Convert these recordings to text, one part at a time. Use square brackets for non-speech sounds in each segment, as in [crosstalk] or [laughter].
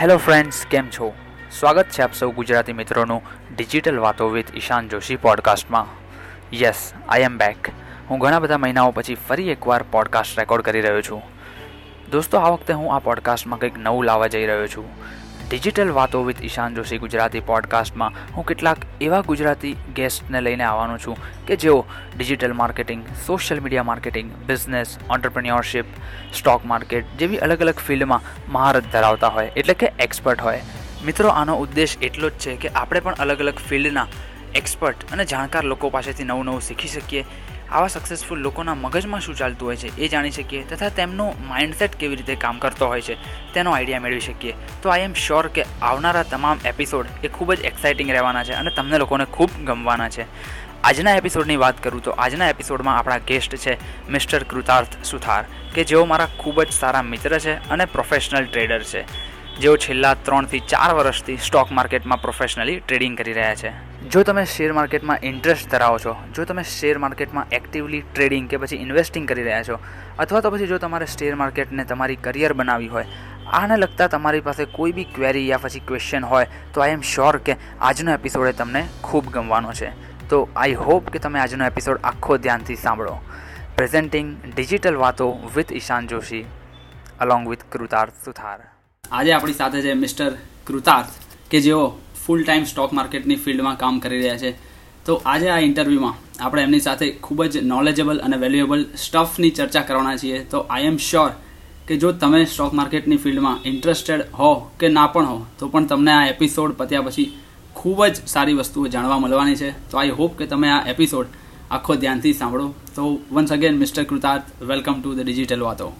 Hello friends કેમ છો? સ્વાગત છે આપ સૌ ગુજરાતી મિત્રોનું ડિજિટલ વાતો વિથ ઈશાન જોશી પોડકાસ્ટમાં યસ આઈ એમ બેક હું ઘણા બધા મહિનાઓ પછી ફરી એકવાર પોડકાસ્ટ રેકોર્ડ કરી રહ્યો છું. દોસ્તો, આ વખતે હું આ પોડકાસ્ટમાં કંઈક નવું લાવવા જઈ રહ્યો છું. ડિજિટલ વાતો વિથ ઈશાન જોશી ગુજરાતી પોડકાસ્ટમાં હું કેટલાક એવા ગુજરાતી ગેસ્ટને લઈને આવવાનો છું કે જેઓ digital marketing social media marketing business entrepreneurship stock market જેવી અલગ અલગ ફિલ્ડમાં મહારત ધરાવતા હોય, એટલે કે એક્સપર્ટ હોય. મિત્રો, આનો ઉદ્દેશ એટલો જ છે કે આપણે પણ અલગ અલગ ફિલ્ડના એક્સપર્ટ અને જાણકાર લોકો પાસેથી નવું નવું શીખી શકીએ. આવા સક્સેસફુલ લોકોના મગજમાં શું ચાલતું હોય છે એ જાણી શકીએ તથા તેમનો માઇન્ડસેટ કેવી રીતે કામ કરતો હોય છે તેનો આઈડિયા મેળવી શકીએ. તો આઈ એમ શ્યોર કે આવનારા તમામ એપિસોડ એ ખૂબ જ એક્સાઇટિંગ રહેવાના છે અને તમને લોકોને ખૂબ ગમવાના છે. આજના એપિસોડની વાત કરું તો આજના એપિસોડમાં આપણા ગેસ્ટ છે મિસ્ટર કૃતાર્થ સુથાર, કે જેઓ મારા ખૂબ જ સારા મિત્ર છે અને પ્રોફેશનલ ટ્રેડર છે. જેઓ છેલ્લા ત્રણથી ચાર વર્ષથી સ્ટોક માર્કેટમાં પ્રોફેશનલી ટ્રેડિંગ કરી રહ્યા છે. જો તમે શેર માર્કેટમાં ઇન્ટરેસ્ટ ધરાવો છો, જો તમે શેર માર્કેટમાં એક્ટિવલી ટ્રેડિંગ કે પછી ઇન્વેસ્ટિંગ કરી રહ્યા છો, અથવા તો પછી જો તમારે શેર માર્કેટને તમારી કરિયર બનાવવી હોય, આને લગતા તમારી પાસે કોઈ બી ક્વેરી યા પછી ક્વેશ્ચન હોય, તો આઈ એમ શ્યોર કે આજનો એપિસોડ તમને ખૂબ ગમવાનો છે. તો આઈ હોપ કે તમે આજનો એપિસોડ આખો ધ્યાનથી સાંભળો. પ્રેઝેન્ટિંગ ડિજિટલ વાતો with Ishan Joshi, along with Kritarth Suthar. આજે આપણી સાથે છે મિસ્ટર કૃતાર્થ, કે જેઓ ફૂલ ટાઈમ સ્ટોક માર્કેટની ફિલ્ડમાં કામ કરી રહ્યા છે. તો આજે આ ઇન્ટરવ્યૂમાં આપણે એમની સાથે ખૂબ જ નોલેજેબલ અને વેલ્યુએબલ સ્ટફની ચર્ચા કરવાના છીએ. તો આઈ એમ શ્યોર કે જો તમે સ્ટોક માર્કેટની ફિલ્ડમાં ઇન્ટરેસ્ટેડ હો કે ના પણ હો, તો પણ તમને આ એપિસોડ પત્યા પછી ખૂબ જ સારી વસ્તુઓ જાણવા મળવાની છે. તો આઈ હોપ કે તમે આ એપિસોડ આખો ધ્યાનથી સાંભળો. તો once again mister Kritarth welcome to the digital વાતો.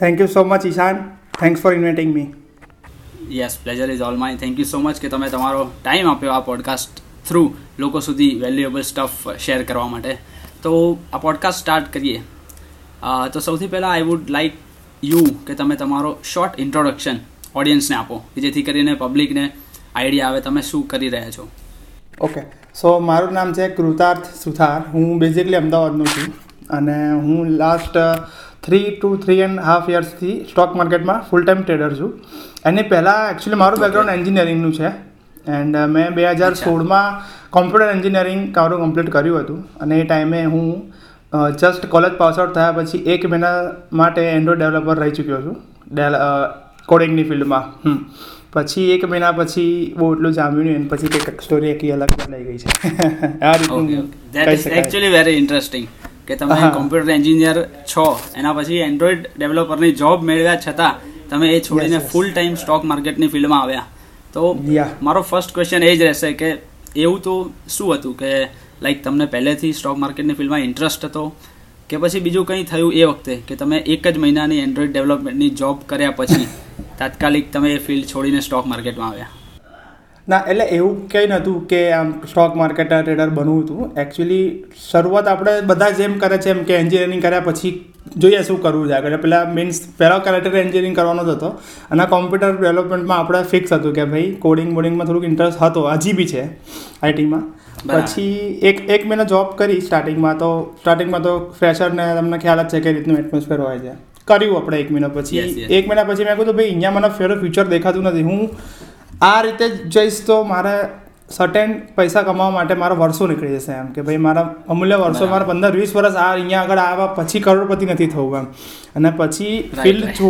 Thank you so much Ishan. Thanks for inviting me yes pleasure is all my thank you so much કે તમે તમારો ટાઈમ આપ્યો આ પોડકાસ્ટ થ્રુ લોકો સુધી વેલ્યુએબલ સ્ટફ શેર કરવા માટે. તો આ પોડકાસ્ટ સ્ટાર્ટ કરીએ. તો સૌથી પહેલાં આઈ વુડ લાઈક યુ કે તમે તમારો શોર્ટ ઇન્ટ્રોડક્શન ઓડિયન્સને આપો, કે જેથી કરીને પબ્લિકને આઈડિયા આવે તમે શું કરી રહ્યા છો. ઓકે સો મારું નામ છે કૃતાર્થ સુથાર. હું બેઝિકલી અમદાવાદનો છું અને હું last three two three and half યર્સથી stock માર્કેટમાં ફૂલ ટાઈમ ટ્રેડર છું. એની પહેલાં એકચ્યુઅલી મારું બેકગ્રાઉન્ડ એન્જિનિયરિંગનું છે. એન્ડ મેં બે હજાર સોળમાં કોમ્પ્યુટર એન્જિનિયરિંગ મારું કમ્પ્લીટ કર્યું હતું. અને એ ટાઈમે હું જસ્ટ કોલેજ પાસ આઉટ થયા પછી એક મહિના માટે એન્ડ્રોઇડ ડેવલપર રહી ચૂક્યો છું. કોડિંગની ફિલ્ડમાં પછી એક મહિના પછી બહુ એટલું જામ્યું નહીં. પછી કંઈક સ્ટોરી એક અલગ બદલાઈ ગઈ છે. [laughs] આ રીતનું એકચ્યુઅલી વેરી ઇન્ટરેસ્ટિંગ કે તમે કોમ્પ્યુટર એન્જિનિયર છો. એના પછી એન્ડ્રોઈડ ડેવલપરની જોબ મેળવ્યા છતાં તમે એ છોડીને ફૂલ ટાઈમ સ્ટોક માર્કેટની ફિલ્ડમાં આવ્યા. તો મારો ફર્સ્ટ ક્વેશ્ચન એ જ રહેશે કે એવું તો શું હતું કે લાઈક તમને પહેલેથી સ્ટોક માર્કેટની ફિલ્ડમાં ઇન્ટરેસ્ટ હતો? કે પછી બીજું કંઈ થયું એ વખતે કે તમે એક જ મહિનાની એન્ડ્રોઈડ ડેવલપમેન્ટની જોબ કર્યા પછી [laughs] તાત્કાલિક તમે એ ફિલ્ડ છોડીને સ્ટોક માર્કેટમાં આવ્યા? ના એટલે એવું કંઈ નહોતું કે આમ સ્ટોક માર્કેટર ટ્રેડર બનવું હતું. એકચ્યુઅલી શરૂઆત આપણે બધા જેમ કરે છે એમ કે એન્જિનિયરિંગ કર્યા પછી જોઈએ શું કરવું છે આગળ. પહેલાં મીન્સ પહેલાં કેરેક્ટર એન્જિનિયરિંગ કરવાનો જ હતો. અને કોમ્પ્યુટર ડેવલપમેન્ટમાં આપણે ફિક્સ હતું કે ભાઈ કોડિંગ બોડિંગમાં થોડુંક ઇન્ટરેસ્ટ હતો હજી બી છે આઈટીમાં પછી એક એક મહિના જોબ કરી સ્ટાર્ટિંગમાં તો સ્ટાર્ટિંગમાં તો ફ્રેશરને તમને ખ્યાલ જ છે કે રીતનું એટમોસ્ફિયર હોય છે. કર્યું આપણે એક મહિના પછી. એક મહિના પછી મેં કીધું ભાઈ અહીંયા મને ફેરો ફ્યુચર દેખાતું નથી. હું આ રીતે જઈશ તો મારે સટેન પૈસા કમાવા માટે મારા વર્ષો નીકળી જશે એમ કે ભાઈ મારા અમૂલ્ય વર્ષો મારા પંદર વીસ વર્ષ આ અહીંયા આગળ આવ્યા પછી કરોડપતિ નથી થવું એમ. અને પછી ફિલ્ડ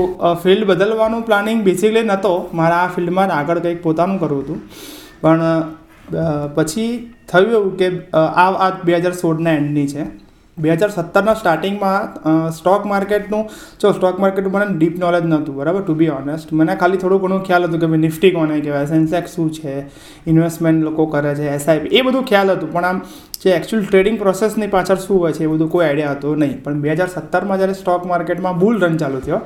ફિલ્ડ બદલવાનું પ્લાનિંગ બેસિકલી નહોતો મારા આ ફિલ્ડમાં આગળ કંઈક પોતાનું કરવું હતું. પણ પછી થયું એવું કે આ આ બે હજાર સોળના એન્ડની છે. બે હજાર સત્તરના સ્ટાર્ટિંગમાં સ્ટોક માર્કેટનું જો સ્ટોક માર્કેટનું મને ડીપ નોલેજ નહોતું, બરાબર? ટુ બી ઓનેસ્ટ મને ખાલી થોડું ઘણું ખ્યાલ હતું કે ભાઈ નિફ્ટી કોને કહેવાય સેન્સેક્સ શું છે ઇન્વેસ્ટમેન્ટ લોકો કરે છે એસઆઈપી એ બધું ખ્યાલ હતું. પણ આમ જે એકચ્યુઅલ ટ્રેડિંગ પ્રોસેસની પાછળ શું હોય છે એ બધું કોઈ આઈડિયા હતો નહીં. પણ બે હજાર સત્તરમાં જ્યારે સ્ટોક માર્કેટમાં બુલ રન ચાલુ થયો,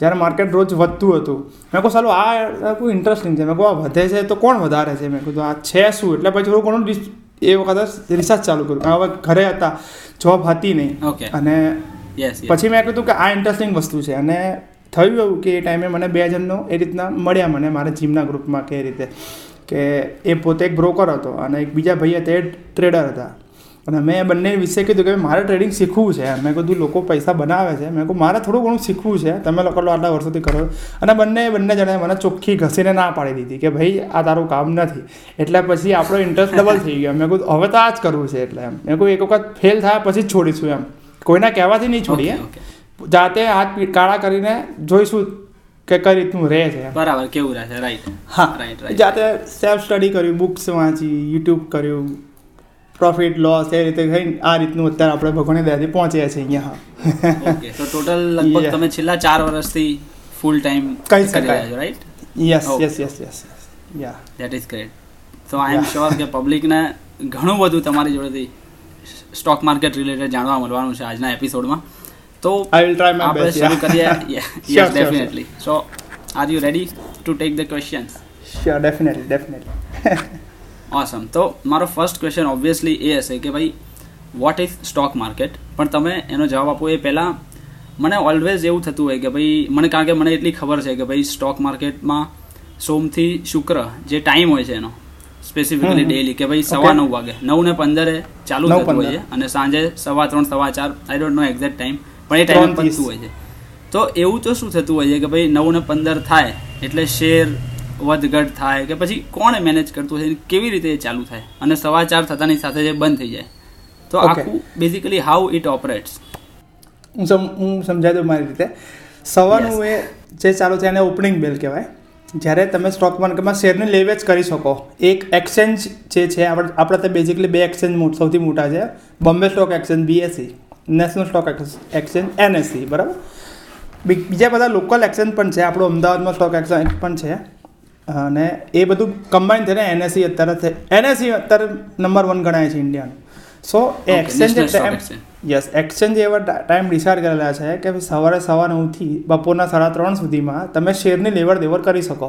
જ્યારે માર્કેટ રોજ વધતું હતું, મેં કહું સાલું, આ કોઈ ઇન્ટરેસ્ટિંગ છે. મેં કહું આ વધે છે તો કોણ વધારે છે? મેં કીધું, આ છે શું? એટલે પછી થોડું ઘણું એ વખત રિસર્ચ ચાલુ કર્યું. હવે ઘરે હતા જોબ હતી નહીં. અને પછી મેં કીધું કે આ ઇન્ટરેસ્ટિંગ વસ્તુ છે. અને થયું એવું કે એ ટાઈમે મને બે જણનો એ રીતના મળ્યા મને મારા જીમના ગ્રુપમાં કે રીતે. કે એ પોતે એક બ્રોકર હતો અને એક બીજા ભાઈ હતા એ ટ્રેડર હતા. અને મેં બંને વિશે કીધું કે મારે ટ્રેડિંગ શીખવું છે. મેં કીધું લોકો પૈસા બનાવે છે. મેં કહું મારે થોડું ઘણું શીખવું છે. તમે લોકો આટલા વર્ષોથી કરો. અને બંને બંને જણાએ મને ચોખ્ખી ઘસીને ના પાડી દીધી કે ભાઈ આ તારું કામ નથી. એટલે પછી આપણો ઇન્ટરેસ્ટ ડબલ થઈ ગયો. મેં કીધું હવે તો આ જ કરવું છે એટલે. એમ. મેં કહું એક વખત ફેલ થયા પછી જ છોડીશું. એમ. કોઈના કહેવાથી નહીં છોડીએ. જાતે હાથ કાળા કરીને જોઈશું કે કઈ રીતનું રહે છે. બરાબર કેવું રહે છે? રાઈટ હા. રાઈટ રાઈટ જાતે સેલ્ફ સ્ટડી કર્યું બુક્સ વાંચી યુટ્યુબ કર્યું પ્રોફિટ લોસ એ રીતે કઈ આ રીતનું અત્યારે આપણે ભગવાનની દયાથી પહોંચ્યા છીએ અહીંયા. તો ટોટલ લગભગ તમે છેલ્લા ચાર વર્ષથી ફૂલ ટાઈમ કહી શકાય. Right yes yes yes yes yeah that is great so I am. Sure કે પબ્લિકને ઘણું બધું તમારી જોડેથી સ્ટોક માર્કેટ રિલેટેડ જાણવા મળવાનું છે આજના એપિસોડમાં તો આઈ વિલ ટ્રાય માય આપણે બેસ્ટ શરૂ કરીએ. Yes definitely so are you ready to take the questions sure definitely definitely awesome તો મારો ફર્સ્ટ ક્વેશ્ચન ઓબ્વિયસલી એ હશે કે ભાઈ વોટ ઇઝ સ્ટોક માર્કેટ પણ તમે એનો જવાબ આપો એ પહેલાં. મને ઓલવેઝ એવું થતું હોય કે ભાઈ મને કારણ કે મને એટલી ખબર છે કે ભાઈ સ્ટોક માર્કેટમાં સોમથી શુક્ર જે ટાઈમ હોય છે એનો સ્પેસિફિકલી. ડેલી કે ભાઈ સવા નવ વાગે. નવ ને પંદરે ચાલુ થતું હોય છે અને સાંજે સવા ત્રણ સવા ચાર I don't know exact time પણ એ ટાઈમ. પતતું હોય છે. તો એવું તો શું થતું હોય છે કે ભાઈ નવ ને પંદર થાય એટલે શેર વધઘટ થાય કે પછી કોણે મેનેજ કરતું હશે કેવી રીતે એ ચાલુ થાય? અને સવા ચાર થતાની સાથે જે બંધ થઈ જાય. તો આખું બેઝિકલી હાઉ ઇટ ઓપરેટ્સ હું સમ હું સમજાવી દઉં મારી રીતે. સવારનું એ જે ચાલુ થાય એને ઓપનિંગ બેલ કહેવાય. જ્યારે તમે સ્ટોક માર્કેટમાં શેરની લે વેચ કરી શકો. એક એક્સચેન્જ જે છે આપણે આપણે તો બેઝિકલી બે એક્સચેન્જ સૌથી મોટા છે. Bombay stock exchange BSC national stock exchange NSC બરાબર? બીજા બધા લોકલ એક્સચેન્જ પણ છે. આપણું અમદાવાદમાં સ્ટોક એક્સચેન્જ પણ છે. અને એ બધું કમ્બાઈન થઈને એનએસસી અત્યારે એનએસસી અત્યારે નંબર વન ગણાય છે ઇન્ડિયાનું સો એ એક્સચેન્જ ટાઈમ યસ એક્સચેન્જ એવા ટાઈમ ડિસાઇડ કરેલા છે કે સવારે સવા નવથી બપોરના સાડા ત્રણ સુધીમાં તમે શેરની લેવડ દેવડ કરી શકો.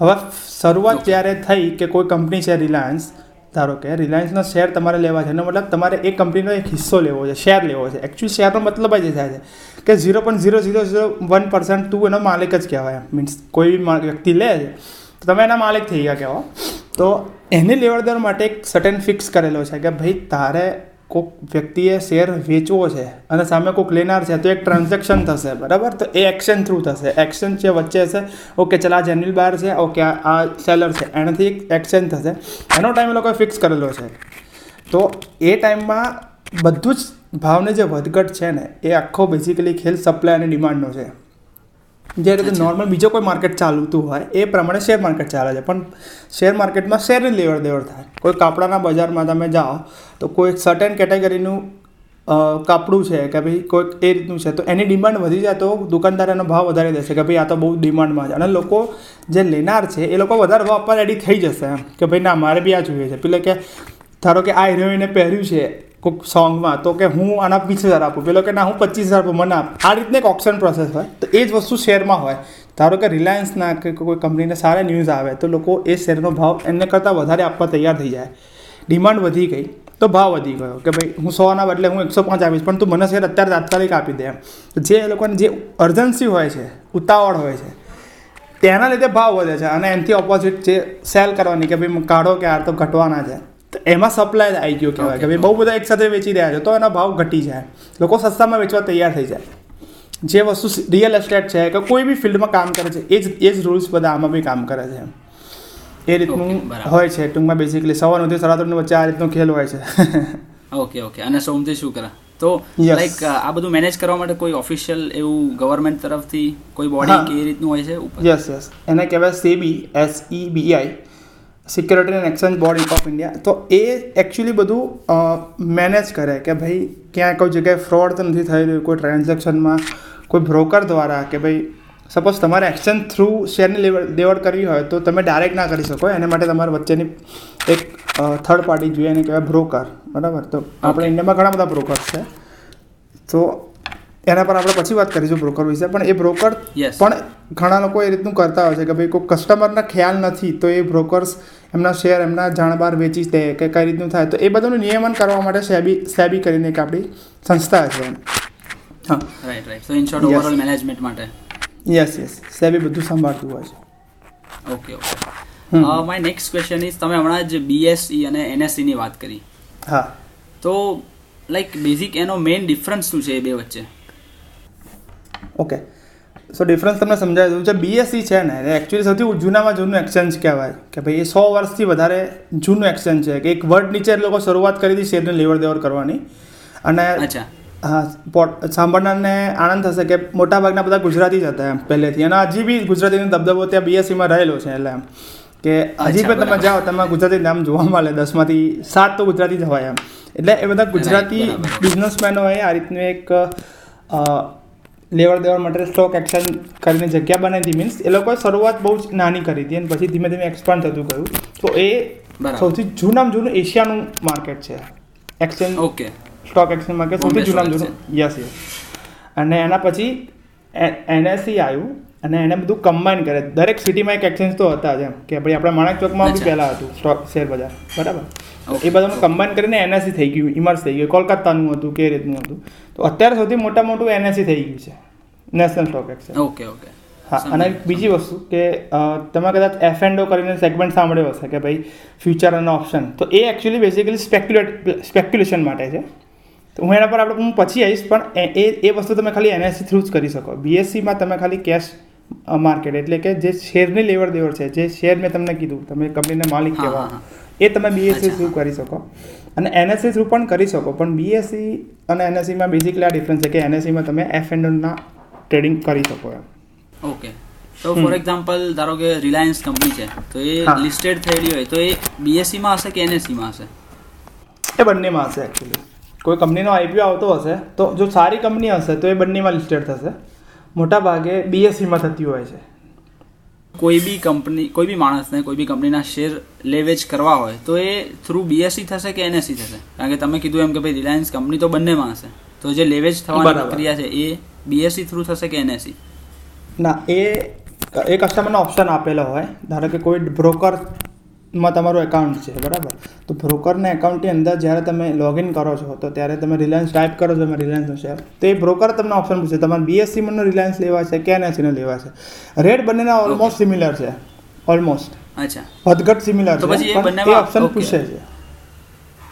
હવે શરૂઆત. જ્યારે થઈ કે કોઈ કંપની છે રિલાયન્સ ધારો કે રિલાયન્સનો શેર તમારે લેવા છે એનો મતલબ તમારે એ કંપનીનો એક હિસ્સો લેવો છે શેર લેવો છે. એકચ્યુઅલી શેરનો મતલબ જ એ થાય છે કે zero point zero zero zero one percent તું એનો માલિક જ કહેવાય મીન્સ કોઈ બી વ્યક્તિ લે છે તમે એના માલિક થઈ ગયા કહેવા તો એની લેવડદર માટે એક સટન ફિક્સ કરેલો છે કે ભાઈ તારે કોઈક વ્યક્તિએ શેર વેચવો છે અને સામે કોઈક લેનાર છે, તો એક ટ્રાન્ઝેક્શન થશે, બરાબર? તો એ એક્શન થ્રુ થશે. એક્શન છે વચ્ચે હશે ઓકે ચલ, આ જેનિલ બાર છે ઓકે આ સેલર છે, એનાથી એક એક્શન થશે. એનો ટાઈમ એ લોકોએ ફિક્સ કરેલો છે. તો એ ટાઈમમાં બધું જ ભાવને જે વધઘટ છે ને, એ આખો બેઝિકલી ખેલ સપ્લાય અને ડિમાન્ડનો છે. જે રીતે નોર્મલ બીજો કોઈ માર્કેટ ચાલતું હોય એ પ્રમાણે શેર માર્કેટ ચાલે છે. પણ શેર માર્કેટમાં શેરની લેવડ દેવડ થાય. કોઈ કાપડાના બજારમાં તમે જાઓ તો કોઈ સર્ટેન કેટેગરીનું કાપડું છે કે ભાઈ કોઈક એ રીતનું છે તો એની ડિમાન્ડ વધી જાય તો દુકાનદાર એનો ભાવ વધારી દેશે કે ભાઈ આ તો બહુ ડિમાન્ડમાં છે. અને લોકો જે લેનાર છે એ લોકો વધારે ભાવ આપવા રેડી થઈ જશે એમ કે ભાઈ ના મારે બી આ જોઈએ છે. પેલે કે ધારો કે આ હિરોઈને પહેર્યું છે કોઈક સોંગમાં તો કે હું આના વીસ હજાર આપું. પેલો કે ના, હું પચીસ હજાર મને આપ. આ રીતને એક ઓપ્શન પ્રોસેસ હોય. તો એ જ વસ્તુ શેરમાં હોય. ધારો કે રિલાયન્સના કે કોઈ કંપનીને સારા ન્યૂઝ આવે, તો લોકો એ શેરનો ભાવ એમને કરતાં વધારે આપવા તૈયાર થઈ જાય. ડિમાન્ડ વધી ગઈ, તો ભાવ વધી ગયો કે ભાઈ હું સોના બદલે હું એકસો પાંચ આપીશ, પણ તું મને શેર અત્યારે તાત્કાલિક આપી દે એમ. જે લોકોને જે અર્જન્સી હોય છે, ઉતાવળ હોય છે, તેના લીધે ભાવ વધે છે. અને એનાથી ઓપોઝિટ જે સેલ કરવાની કે ભાઈ કાઢો કે આ તો ઘટવાના છે. એમાં સપ્લાય આવી ગયો કહેવાય. કે ભાઈ બહુ બધા એકસાથે વેચી રહ્યા છે તો એનો ભાવ ઘટી જાય. લોકો સસ્તામાં વેચવા તૈયાર થઈ જાય. જે વસ્તુ રિયલ એસ્ટેટ છે કે કોઈ બી ફિલ્ડમાં કામ કરે છે એ જ એ જ રૂલ્સ બધા આમાં બી કામ કરે છે. એ રીતનું હોય છે ટૂંકમાં બેઝિકલી સવાર સાડા ત્રણ વચ્ચે આ રીતનો ખેલ હોય છે. ઓકે ઓકે અને સોમથી કરે? તો. લાઈક આ બધું મેનેજ કરવા માટે કોઈ ઓફિશિયલ એવું ગવર્મેન્ટ તરફથી કોઈ બોડી કે એ રીતનું હોય છે યસ યસ એને કહેવાય SEBI S E BI security and exchange board of India તો એ એકચ્યુઅલી બધું મેનેજ કરે કે ભાઈ ક્યાં કોઈ જગ્યાએ ફ્રોડ તો નથી થઈ રહ્યું કોઈ ટ્રાન્ઝેક્શનમાં કોઈ બ્રોકર દ્વારા કે ભાઈ સપોઝ તમારે એક્સચેન્જ થ્રુ શેરની લેવડ દેવડ કરવી હોય તો તમે ડાયરેક્ટ ના કરી શકો. એના માટે તમારે વચ્ચેની એક થર્ડ પાર્ટી જોઈએ એને કહેવાય બ્રોકર બરાબર? તો આપણે ઇન્ડિયામાં ઘણા બધા બ્રોકર્સ છે. તો એના પર આપણે પછી વાત કરીશું બ્રોકર વિશે. પણ એ બ્રોકર. પણ ઘણા લોકો એ રીતનું કરતા હોય છે કે ભાઈ કોઈ કસ્ટમરને ખ્યાલ નથી તો એ બ્રોકર્સ એમના શેર એમના જાણબાર વેચી દે કે કઈ રીતનું થાય. તો એ બધાનું નિયમન કરવા માટે સેબી સેબી કરીને એક આપણી સંસ્થા છે. હા right right so in short. Overall management માટે. યસ યસ સેબી બધું સંભાળતું હોય છે. Okay okay my next question is તમે હમણાં જ બીએસસી અને એનએસસી ની વાત કરી. હા. તો લાઈક બેઝિક એનો મેઇન ડિફરન્સ શું છે એ બે વચ્ચે? ઓકે સો ડિફરન્સ તમને સમજાવી દઉં. છે બીએસસી છે ને એ એકચ્યુઅલી સૌથી જૂનામાં જૂનું એક્સચેન્જ કહેવાય. કે ભાઈ એ સો વર્ષથી વધારે જૂનું એક્સચેન્જ છે. કે એક વર્ડ નીચે એ લોકો શરૂઆત કરી હતી શેરને લેવડ દેવડ કરવાની. અને હા પોટ સાંભળનારને આનંદ થશે કે મોટાભાગના બધા ગુજરાતી જ હતા એમ પહેલેથી. અને હજી બી ગુજરાતીનો દબદબો ત્યાં બીએસસીમાં રહેલો છે એટલે એમ. કે હજી પણ તમે જાઓ તમે ગુજરાતી નામ જોવા મળે. દસમાંથી સાત તો ગુજરાતી જ હોય એમ. એટલે એ બધા ગુજરાતી. બિઝનેસમેનોએ આ રીતનું એક લેવડ દેવડ માટે સ્ટોક એક્શન કરીને જગ્યા બનાવી હતી. મીન્સ એ લોકોએ શરૂઆત બહુ જ નાની કરી હતી અને પછી ધીમે ધીમે એક્સપાન્ડ થતું ગયું. તો એ સૌથી જૂનામાં જૂનું એશિયાનું માર્કેટ છે. Exchange okay stock exchange market સૌથી જૂનામાં જૂનું. યસ યસ અને એના પછી એનએસસી આવ્યું અને એને બધું કમ્બાઈન કરે. દરેક સિટીમાં એક એક્સચેન્જ તો હતા જ એમ. કે ભાઈ આપણા માણક ચોકમાં બી પહેલાં હતું સ્ટોક શેર બજાર. બરાબર? એ બધાનું કમ્બાઈન કરીને એનએસસી થઈ ગયું ઇમર્સ થઈ ગયું. કોલકાતાનું હતું કે રીતનું હતું. તો અત્યારે સૌથી મોટા મોટું એનએસસી થઈ ગયું છે. National stock exchange okay okay હા અને બીજી વસ્તુ કે તમે કદાચ એફ એન્ડ કરીને સેગમેન્ટ સાંભળ્યો હશે કે ભાઈ ફ્યુચર અને ઓપ્શન તો એ એકચ્યુઅલી બેઝિકલી સ્પેક્યુલેટ સ્પેક્યુલેશન માટે છે. તો હું એના પર આપણે હું પછી આવીશ પણ એ એ વસ્તુ તમે ખાલી એનએસસી થ્રુ જ કરી શકો. બીએસસીમાં તમે ખાલી કેશ માર્કેટ એટલે કે જે શેરની લેવડ દેવડ છે જે શેર મેં તમને કીધું તમે કંપનીના માલિક કહેવા. એ તમે બીએસસી થ્રુ કરી શકો. અને એનએસસી થ્રુ પણ કરી શકો પણ બીએસસી અને એનએસસીમાં બેઝિકલી આ ડિફરન્સ છે કે એનએસસીમાં તમે એફ એન્ડના ટ્રેડિંગ કરી શકો એમ. ઓકે તો ફોર એક્ઝામ્પલ ધારો કે રિલાયન્સ કંપની છે તો એ લિસ્ટેડ થયેલી હોય તો એ બીએસસીમાં હશે કે એનએસસીમાં હશે? એ બંનેમાં હશે એકચ્યુઅલી કોઈ કંપનીનો આઈપીઓ આવતો હશે તો જો સારી કંપની હશે તો એ બંનેમાં લિસ્ટેડ થશે. મોટા ભાગે બીએસસીમાં થતી હોય છે. કોઈ બી કંપની કોઈ બી માણસને કોઈ બી કંપનીના શેર લેવેચ કરવા હોય તો એ થ્રુ બીએસસી થશે કે એનએસસી થશે? કારણ કે તમે કીધું એમ કે ભાઈ રિલાયન્સ કંપની તો બંનેમાં હશે. તો જે લેવેચ થવાની પ્રક્રિયા છે એ બીએસસી થ્રુ થશે કે એનએસસી ના એ એ કસ્ટમરને ઓપ્શન આપેલો હોય. ધારો કે કોઈ બ્રોકરમાં તમારું એકાઉન્ટ છે બરાબર? તો બ્રોકરના એકાઉન્ટની અંદર જ્યારે તમે લોગિન કરો છો તો ત્યારે તમે રિલાયન્સ ટાઈપ કરો છો તમે રિલાયન્સનો શેર તો એ બ્રોકર તમને ઓપ્શન પૂછે તમારે બીએસસીમાંનો રિલાયન્સ લેવા છે કે એનએસસીનો લેવા છે? રેટ બંનેના ઓલમોસ્ટ સિમિલર છે. ઓલમોસ્ટ અચ્છા. વધઘટ સિમિલર તો છે પણ એ ઓપ્શન પૂછે છે.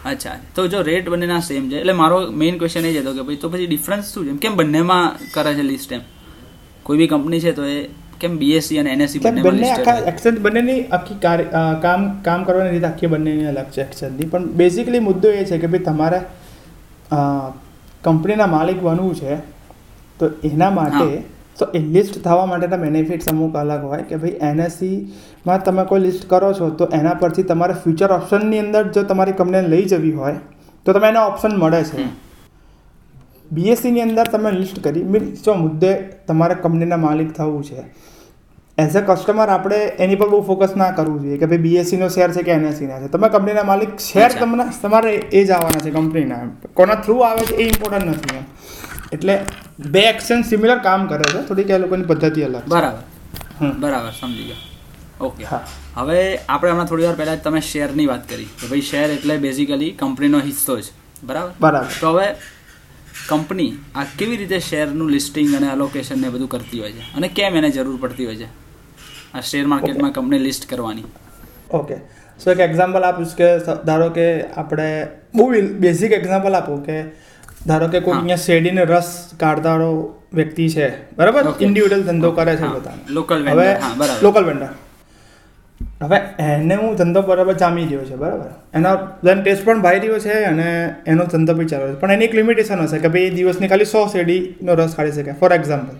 અચ્છા. તો જો રેટ બંનેના સેમ છે એટલે મારો મેઇન ક્વેશ્ચન એ જ હતો કે ભાઈ તો પછી ડિફરન્સ શું છે? કેમ બંનેમાં કરે છે લિસ્ટ એમ? કોઈ બી કંપની છે તો એ કેમ બીએસસી અને એનએસસી બંને બંને આખા? એક્સચેન્જ બંનેની આખી કાર્ય કામ કામ કરવાની રીત આખી બંનેની અલગ છે એક્સચેન્જની પણ બેઝિકલી મુદ્દો એ છે કે ભાઈ તમારે કંપનીના માલિક બનવું છે તો એના માટે તો એ લિસ્ટ થવા માટેના બેનિફિટ્સ અમુક અલગ હોય કે ભાઈ એનએસસીમાં તમે કોઈ લિસ્ટ કરો છો તો એના પરથી તમારે ફ્યુચર ઓપ્શનની અંદર જો તમારી કંપનીને લઈ જવી હોય તો તમે એના ઓપ્શન મળે છે. બીએસસીની અંદર તમે લિસ્ટ કરી મીન્સ જો મુદ્દે તમારે કંપનીના માલિક થવું છે એઝ અ કસ્ટમર આપણે એની પર બહુ ફોકસ ના કરવું જોઈએ કે ભાઈ બીએસસીનો શેર છે કે એનએસસીના છે. તમે કંપનીના માલિક શેર. તમને તમારે એ જ આવવાના છે કંપનીના કોના થ્રુ આવે છે એ ઇમ્પોર્ટન્ટ નથી એમ. એટલે બે એક્સચેન્જ સિમિલર કામ કરે છે થોડીક એ લોકોની પદ્ધતિ અલગ બરાબર. બરાબર સમજી ગયા. ઓકે. હા. હવે આપણે હમણાં થોડી વાર પહેલાં તમે શેરની વાત કરી. કે ભાઈ શેર એટલે બેઝિકલી કંપનીનો હિસ્સો છે બરાબર? બરાબર. તો હવે કંપની આ કેવી રીતે શેરનું લિસ્ટિંગ અને અલોકેશન ને બધું કરતી હોય છે? અને કેમ એને જરૂર પડતી હોય છે? આ શેર માર્કેટમાં કંપની લિસ્ટ કરવાની. ઓકે સો એક એક્ઝામ્પલ આપીશ કે ધારો કે આપણે બહુ બેઝિક એક્ઝામ્પલ આપું કે ધારો કે કોઈ અહીંયા શેરડીને રસ કાઢનારો વ્યક્તિ છે બરાબર. ઇન્ડિવિડ્યુઅલ ધંધો કરે છે પોતાનો local હવે. લોકલ વેન્ડર હવે એને હું ધંધો બરાબર જામી રહ્યો છે બરાબર? એનો પ્લન ટેસ્ટ પણ ભાઈ રહ્યો છે અને એનો ધંધો બી ચાલે છે. પણ એની એક લિમિટેશન હશે કે ભાઈ દિવસની ખાલી સો શેરડીનો રસ કાઢી શકે. ફોર એક્ઝામ્પલ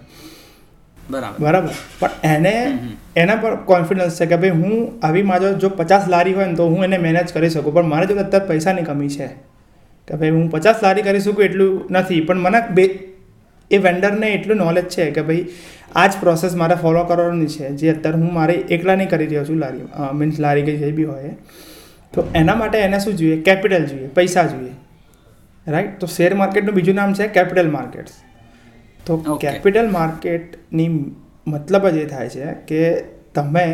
બરાબર. બરાબર? પણ એને. એના પર કોન્ફિડન્સ છે કે ભાઈ હું આવી મારો જો પચાસ લારી હોય ને તો હું એને મેનેજ કરી શકું. પણ મારે જો અત્યારે પૈસાની કમી છે કે ભાઈ હું પચાસ લારી કરી શકું એટલું નથી. પણ મને બે એ વેન્ડરને એટલું નોલેજ છે કે ભાઈ આ જ પ્રોસેસ મારે ફોલો કરવાની છે. જે અત્યારે હું મારે એકલા નહીં કરી રહ્યો છું લારી મીન્સ લારી કે જે બી હોય તો એના માટે એને શું જોઈએ? કેપિટલ જોઈએ પૈસા જોઈએ. રાઈટ તો શેર માર્કેટનું બીજું નામ છે કેપિટલ માર્કેટ્સ તો કેપિટલ માર્કેટની મતલબ જ એ થાય છે કે તમે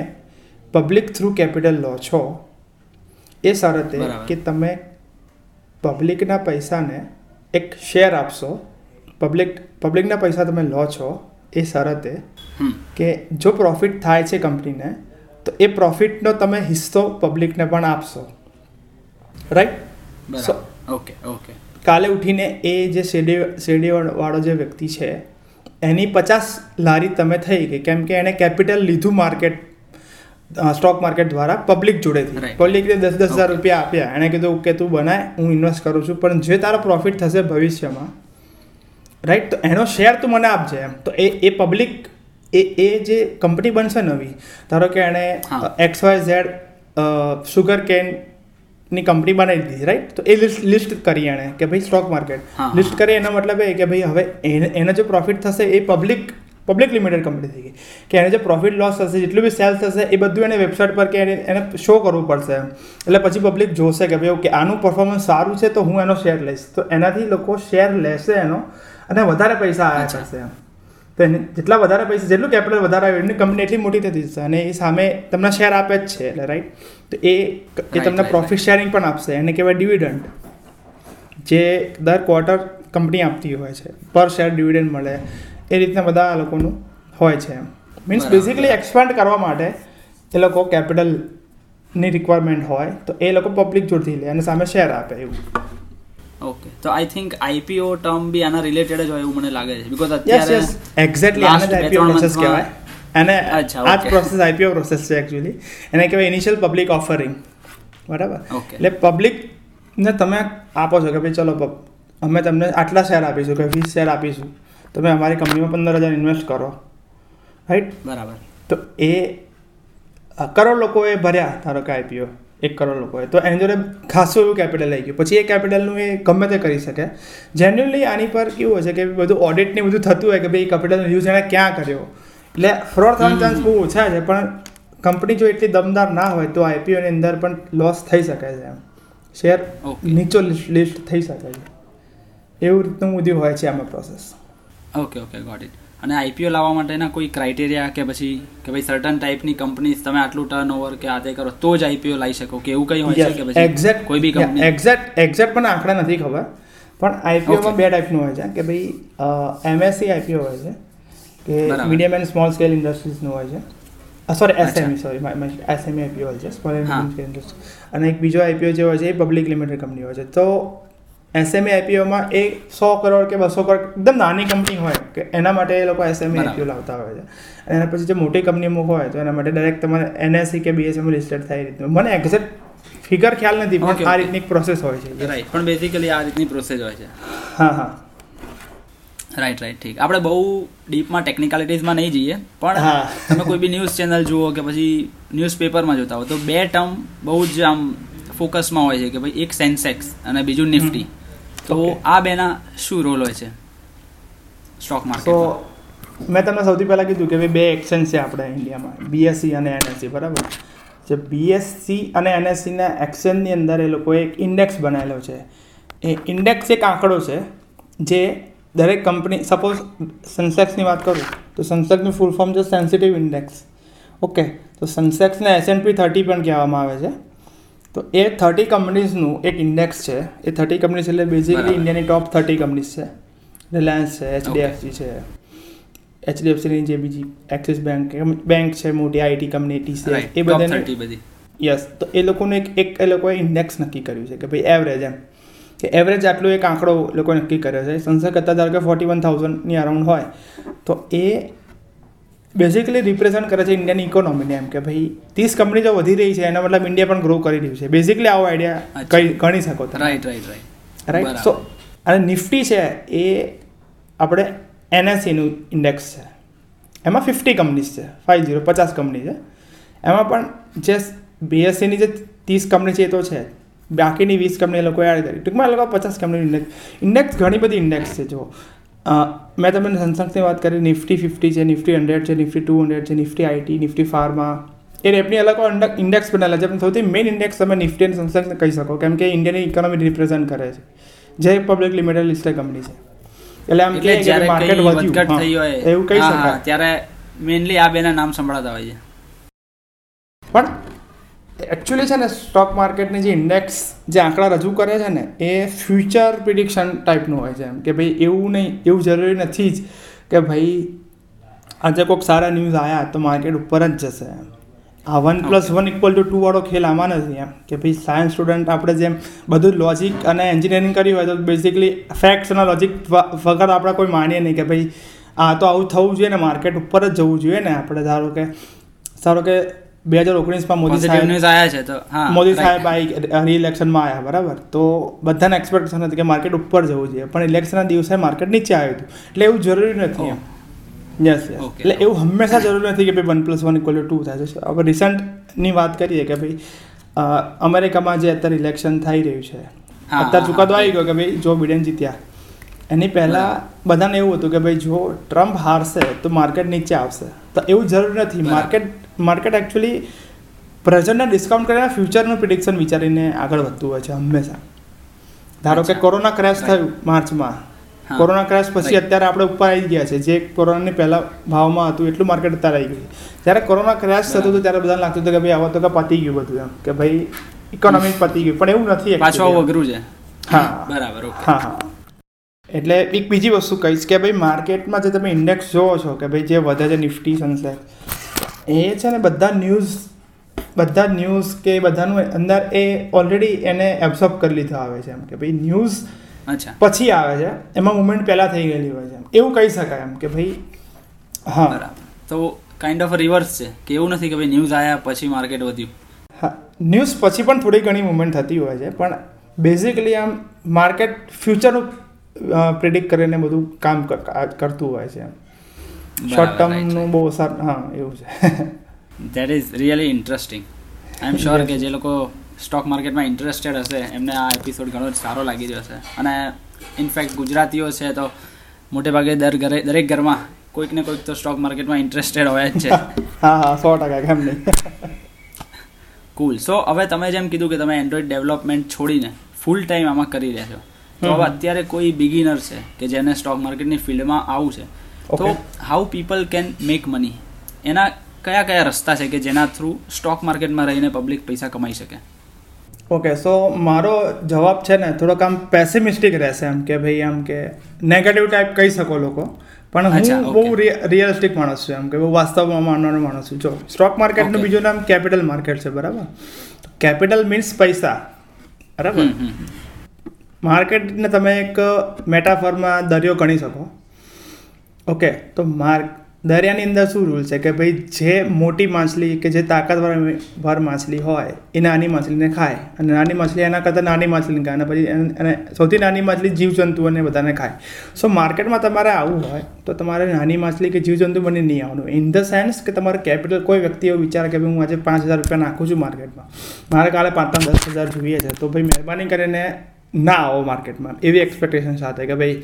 પબ્લિક થ્રુ કેપિટલ લો છો એ શરતે. કે તમે પબ્લિકના પૈસાને એક શેર આપશો. પબ્લિક પબ્લિકના પૈસા તમે લો છો એ શરતે કે જો પ્રોફિટ થાય છે કંપનીને તો એ પ્રોફિટનો તમે હિસ્સો પબ્લિકને પણ આપશો. રાઈટ સો ઓકે ઓકે કાલે ઉઠીને એ જે શેરડી શેરડીવાળો જે વ્યક્તિ છે એની પચાસ લારી તમે થઈ ગઈ. કેમ કે એણે કેપિટલ લીધું માર્કેટ સ્ટોક માર્કેટ દ્વારા પબ્લિક જોડેથી. પબ્લિકે દસ દસ હજાર રૂપિયા આપ્યા. એણે કીધું કે તું બનાય હું ઇન્વેસ્ટ કરું છું. પણ જે તારો પ્રોફિટ થશે ભવિષ્યમાં રાઈટ તો એનો શેર તું મને આપજે એમ. તો એ એ પબ્લિક એ એ જે કંપની બનશે નવી ધારો કે એણે એક્સ વાય ઝેડ શુગર કેનની કંપની બનાવી દીધી રાઈટ તો એ લિસ્ટ લિસ્ટ કરી એણે કે ભાઈ સ્ટોક માર્કેટ. લિસ્ટ કરી એનો મતલબ એ કે ભાઈ હવે એને એનો જે પ્રોફિટ થશે એ પબ્લિક પબ્લિક લિમિટેડ કંપની થઈ ગઈ. કે એને જે પ્રોફિટ લોસ થશે જેટલું બી સેલ્સ થશે એ બધું એને વેબસાઇટ પર કે એને એને શો કરવું પડશે એમ. એટલે પછી પબ્લિક જોશે કે ભાઈ ઓકે આનું પરફોર્મન્સ સારું છે તો હું એનો શેર લઈશ. તો એનાથી લોકો શેર લેશે એનો અને વધારે પૈસા આવ્યા થશે કરશે એમ. તો એને જેટલા વધારે પૈસા જેટલું કેપિટલ વધારે આવે એની કંપની એટલી મોટી થતી જશે અને એ સામે તમને શેર આપે જ છે એટલે રાઈટ તો એ એ તમને પ્રોફિટ શેરિંગ પણ આપશે. એને કહેવાય ડિવિડન્ડ જે દર ક્વાર્ટર કંપની આપતી હોય છે. પર શેર ડિવિડન્ડ મળે. એ રીતના બધા લોકોનું હોય છે એમ. મીન્સ બેઝિકલી એક્સપાન્ડ કરવા માટે એ લોકો કેપિટલની રિક્વાયરમેન્ટ હોય તો એ લોકો પબ્લિક જોડથી લે અને સામે શેર આપે એવું. ઓકે તો I think IPO term be આના રિલેટેડ જ હોય એવું મને લાગે છે બીકોઝ અત્યારે એક્ઝેક્ટલી આને જ આઈપીઓ પ્રોસેસ કહેવાય અને આ જ પ્રોસેસ આઈપીઓ પ્રોસેસ છે એક્ચ્યુઅલી એને કહેવાય ઇનિશિયલ પબ્લિક ઓફરિંગ બરાબર એટલે એટલે પબ્લિકને તમે આપો છો કે ભાઈ ચલો અમે તમને આટલા શેર આપીશું કે વીસ શેર આપીશું તમે અમારી કંપનીમાં પંદર હજાર ઇન્વેસ્ટ કરો રાઈટ બરાબર તો એ કરોડ લોકોએ ભર્યા ધારો કે આઈપીઓ એક કરોડ લોકોએ. તો એની જોડે ખાસું એવું કેપિટલ આવી ગયું. પછી એ કેપિટલનું એ ગમે તે કરી શકે. જનરલી આની પર કેવું હોય છે કે બધું ઓડિટને બધું થતું હોય કે ભાઈ કેપિટલનો યુઝ એણે ક્યાં કર્યો? એટલે ફ્રોડ થવાનો ચાન્સ બહુ ઓછા છે પણ કંપની જો એટલી દમદાર ના હોય તો આઈપીઓની અંદર પણ લોસ થઈ શકે છે એમ. શેર નીચો લિસ્ટ થઈ શકે છે. એવું રીતનું બધું હોય છે આમાં process okay okay got it અને આઈપીઓ લાવવા માટેના કોઈ ક્રાઇટેરિયા કે પછી કે ભાઈ સર્ટન ટાઈપની કંપની તમે આટલું ટર્ન ઓવર કે આ તે કરો તો જ આઈપીઓ લાવી શકો કે એવું કંઈ હોય છે કે પછી એક્ઝેક્ટ કોઈ બી કંપની એક્ઝેક્ટ એક્ઝેક્ટ પણ આંકડા નથી ખબર. પણ આઈપીઓમાં. બે ટાઈપનું હોય છે કે ભાઈ એમએસસી આઈપીઓ હોય છે કે મીડિયમ એન્ડ સ્મોલ સ્કેલ ઇન્ડસ્ટ્રીઝનું હોય છે. Sorry. SME sorry SME IPO હોય છે સ્મોલ એન્ડ સ્કેલ ઇન્ડસ્ટ્રી અને એક બીજો આઈપીઓ જે હોય છે એ પબ્લિક લિમિટેડ કંપની હોય છે. તો એસએમઈ આઈપીઓમાં એ સો કરોડ કે બસો કરોડ એકદમ નાની કંપની હોય કે એના માટે એ લોકો બરાબર. આઈપીઓ લાવતા હોય છે. અને એના પછી જે મોટી કંપનીઓ હોય તો એના માટે ડાયરેક્ટ તમારે એનએસસી કે બીએસએમ લિસ્ટેડ થાય રીતનું. મને એક્ઝેક્ટ ફિગર ખ્યાલ નથી પણ આ રીતની પ્રોસેસ હોય છે. રાઈટ પણ બેઝિકલી આ રીતની પ્રોસેસ હોય છે. હા હા. રાઈટ રાઈટ ઠીક. આપણે બહુ ડીપમાં ટેકનિકાલિટીઝમાં નહીં જઈએ પણ હા. તમે કોઈ બી ન્યૂઝ ચેનલ જુઓ કે પછી ન્યૂઝપેપરમાં જોતા હો તો બે ટર્મ બહુ જ આમ ફોકસમાં હોય છે કે ભાઈ એક સેન્સેક્સ અને બીજું નિફ્ટી તો આ બેના શું રોલ હોય છે? સ્ટોક તો માર્કેટ મેં તમને સૌથી પહેલાં કીધું કે ભાઈ બે એક્સચેન્જ છે આપણા ઇન્ડિયામાં બીએસસી અને એનએસસી બરાબર? જે બીએસસી અને એનએસસીના એક્સચેન્જની અંદર એ લોકોએ એક ઇન્ડેક્સ બનાવેલો છે. એ ઇન્ડેક્સ એક આંકડો છે જે દરેક કંપની સપોઝ સેન્સેક્સની વાત કરું તો સેન્સેક્સનું ફૂલ ફોર્મ છે સેન્સિટિવ ઇન્ડેક્સ ઓકે તો સેન્સેક્સને એસએનપી થર્ટી પણ કહેવામાં આવે છે. તો એ થર્ટી કંપનીઝનું એક ઇન્ડેક્સ છે. એ થર્ટી કંપનીઝ એટલે બેઝિકલી ઇન્ડિયાની ટોપ થર્ટી કંપનીઝ છે. રિલાયન્સ છે એચડીએફસી છે એચડીએફસીની જે બીજી એક્સિસ બેંક બેંક છે મોટી આઈટી કંપની ટીસીએસ એ બધા બધાને યસ તો એ લોકોનું એક એક એ લોકોએ ઇન્ડેક્સ નક્કી કર્યું છે કે ભાઈ એવરેજ એમ. કે એવરેજ આટલો એક આંકડો લોકોએ નક્કી કર્યો છે. સંસદ કરતાં ધારો કે ફોર્ટી વન થાઉઝન્ડની અરાઉન્ડ હોય તો એ બેઝિકલી રિપ્રેઝન્ટ કરે છે ઇન્ડિયન ઇકોનોમીને એમ કે ભાઈ ત્રીસ કંપની જો વધી રહી છે એનો મતલબ ઇન્ડિયા પણ ગ્રો કરી રહ્યું છે. બેઝિકલી આવો આઈડિયા કઈ ગણી શકો તમે. Right right right right so અને નિફ્ટી છે એ આપણે એનએસસીનું ઇન્ડેક્સ છે. એમાં ફિફ્ટી કંપનીઝ છે. ફાઇવ ઝીરો પચાસ કંપની છે. એમાં પણ જે બીએસસીની જે ત્રીસ કંપની છે એ તો છે. બાકીની વીસ કંપની એ લોકો એડ કરી. ટૂંકમાં એ લોકો પચાસ કંપની ઇન્ડેક્સ ઇન્ડેક્સ ઘણી બધી ઇન્ડેક્સ છે જો મેં તમને સેન્સેક્સની વાત કરી નિફ્ટી ફિફ્ટી છે નિફ્ટી હંડ્રેડ છે નિફ્ટી ટુ હંડ્રેડ છે નિફ્ટી આઈટી નિફ્ટી ફાર્મા. એ રેપની અલગ ઇન્ડેક્સ બનાવેલા છે પણ સૌથી મેઇન ઇન્ડેક્સ તમે નિફ્ટી અને સેન્સેક્સને કહી શકો કેમ કે ઇન્ડિયાની ઇકોનોમી રિપ્રેઝન્ટ કરે છે. જે પબ્લિક લિમિટેડ લિસ્ટેડ કંપની છે. એટલે આમ કે જ્યારે માર્કેટ વધ્યું થઈ હોય એવું કહી શકાય. ત્યારે મેઇનલી આ બેના નામ સંભળાતા હોય છે. પણ એકચ્યુઅલી છે ને સ્ટોક માર્કેટની જે ઇન્ડેક્સ જે આંકડા રજૂ કરે છે ને એ ફ્યુચર પ્રિડિક્શન ટાઈપનું હોય છે. એમ કે ભાઈ એવું નહીં એવું જરૂરી નથી જ કે ભાઈ આજે કોઈક સારા ન્યૂઝ આવ્યા તો માર્કેટ ઉપર જ જશે. એમ. આ one plus one equal to two વાળો ખેલ આમાં નથી. એમ કે ભાઈ સાયન્સ સ્ટુડન્ટ આપણે જેમ બધું લોજિક અને એન્જિનિયરિંગ કર્યું હોય તો બેઝિકલી ફેક્ટ્સ અને લોજિક વગર આપણે કોઈ માનીએ નહીં કે ભાઈ આ તો આવું થવું જોઈએ ને માર્કેટ ઉપર જ જવું જોઈએ ને આપણે. ધારો કે ધારો કે બે હજાર ઓગણીસમાં મોદી સાહેબ ન્યૂઝ આવ્યા છે તો હા મોદી સાહેબ આ રી-ઇલેક્શનમાં આવ્યા બરાબર? તો બધાને એક્સપેક્ટેશન હતી કે માર્કેટ ઉપર જવું જોઈએ. પણ ઇલેક્શનના દિવસે માર્કેટ નીચે આવ્યું હતું. એટલે એવું જરૂરી નથી Oh. એમ યસ યસ એટલે એવું હંમેશા જરૂરી નથી કે ભાઈ one plus one equal to થાય. છે હવે રિસન્ટની વાત કરીએ કે ભાઈ અમેરિકામાં જે અત્યારે ઇલેક્શન થઈ રહ્યું છે અત્યારે ચુકાદો આવી ગયો કે ભાઈ જો બિડેન જીત્યા. એની પહેલાં બધાને એવું હતું કે ભાઈ જો ટ્રમ્પ હારશે તો માર્કેટ નીચે આવશે. તો એવું જરૂરી નથી. માર્કેટ માર્કેટ એકચ્યુઅલી પ્રેઝન્ટને ડિસ્કાઉન્ટ કરીને ફ્યુચરનું પ્રિડિક્શન વિચારીને આગળ વધતું હોય છે હંમેશા. ધારો કે કોરોના ક્રેશ. થયું માર્ચમાં. કોરોના ક્રેશ પછી અત્યારે આપણે ઉપર આવી ગયા છે. જે કોરોનાની પહેલા ભાવમાં હતું એટલું માર્કેટ અત્યારે આવી ગયું જ્યારે કોરોના ક્રેશ થતું હતું ત્યારે બધાને લાગતું હતું કે ભાઈ આવો તો કે પતી ગયું બધું એમ. કે ભાઈ ઇકોનોમી પતી ગયું. પણ એવું નથી પાછું અઘરું છે. હા. બરાબર હા હા. એટલે એક બીજી વસ્તુ કહીશ કે ભાઈ માર્કેટમાં જે તમે ઇન્ડેક્સ જોવો છો કે ભાઈ જે વધે છે નિફ્ટી સનસેટ એ છે ને બધા ન્યૂઝ બધા ન્યૂઝ કે બધાનું અંદર એ ઓલરેડી એને એબ્ઝોર્બ કરી લીધો આવે છે એમ કે ભાઈ ન્યૂઝ અચ્છા. પછી આવે છે. એમાં મુમેન્ટ પહેલાં થઈ ગયેલી હોય છે એવું કહી શકાય એમ કે ભાઈ હા. બરાબર. તો કાઇન્ડ ઓફ રિવર્સ છે કે એવું નથી કે ભાઈ ન્યૂઝ આવ્યા પછી માર્કેટ વધ્યું? હા. ન્યૂઝ પછી પણ થોડી ઘણી મુમેન્ટ થતી હોય છે પણ બેઝિકલી આમ માર્કેટ ફ્યુચરનું પ્રિડિક્ટ કરીને બધું કામ કરતું હોય છે એમ. શોર્ટ ટર્મનું બહુ સારું હા એવું છે. That is really interesting I am sure કે જે લોકો સ્ટોક માર્કેટમાં ઇન્ટરેસ્ટેડ હશે એમને આ એપિસોડ ઘણો જ સારો લાગી રહ્યો છે. અને ઇનફેક્ટ ગુજરાતીઓ છે તો મોટે ભાગે દર ઘરે દરેક ઘરમાં કોઈક ને કોઈક તો સ્ટોક માર્કેટમાં ઇન્ટરેસ્ટેડ હોય જ છે. [laughs] હા હા સો ટકા કેમ નહીં? કુલ સો હવે તમે જેમ કીધું કે તમે એન્ડ્રોઈડ ડેવલપમેન્ટ છોડીને ફૂલ ટાઈમ આમાં કરી રહ્યા છો. તો હવે અત્યારે કોઈ બિગિનર છે કે જેને સ્ટોક માર્કેટની ફિલ્ડમાં આવું છે તો how people can make money એના કયા કયા રસ્તા છે કે જેના થ્રુ સ્ટોક માર્કેટમાં રહીને પબ્લિક પૈસા કમાઈ શકે? ઓકે સો મારો જવાબ છે ને થોડોક આમ પેસિમિસ્ટિક રહેશે એમ કે ભાઈ આમ કે નેગેટિવ ટાઈપ કહી શકો લોકો. પણ હું. બહુ રિયલિસ્ટિક માણસ છું એમ કે બહુ વાસ્તવમાં માનવાનો માણસ છું. જો સ્ટોક માર્કેટનું બીજું નામ કેપિટલ માર્કેટ છે બરાબર? કેપિટલ મીન્સ પૈસા. બરાબર. માર્કેટને તમે એક મેટાફોરમાં દરિયો ગણી શકો. ઓકે, તો માર્ક દરિયાની અંદર શું રૂલ છે? કે ભાઈ જે મોટી માછલી કે જે તાકાતવાર ભર માછલી હોય, એ નાની માછલીને ખાય અને નાની માછલી એના કરતાં નાની માછલીને ખાય અને પછી અને સૌથી નાની માછલી જીવજંતુઓને બધાને ખાય. સો માર્કેટમાં તમારે આવવું હોય, તો તમારે નાની માછલી કે જીવજંતુ બની નહીં આવવાનું. ઇન ધ સેન્સ કે તમારે કેપિટલ કોઈ વ્યક્તિ એવો વિચારે કે ભાઈ હું આજે પાંચ હજાર રૂપિયા નાખું છું માર્કેટમાં. મારે કાલે પાંચ પાંચ દસ હજાર જોઈએ છે. તો ભાઈ મહેરબાની કરીને ના આવો માર્કેટમાં એવી એક્સપેક્ટેશન સાથે કે ભાઈ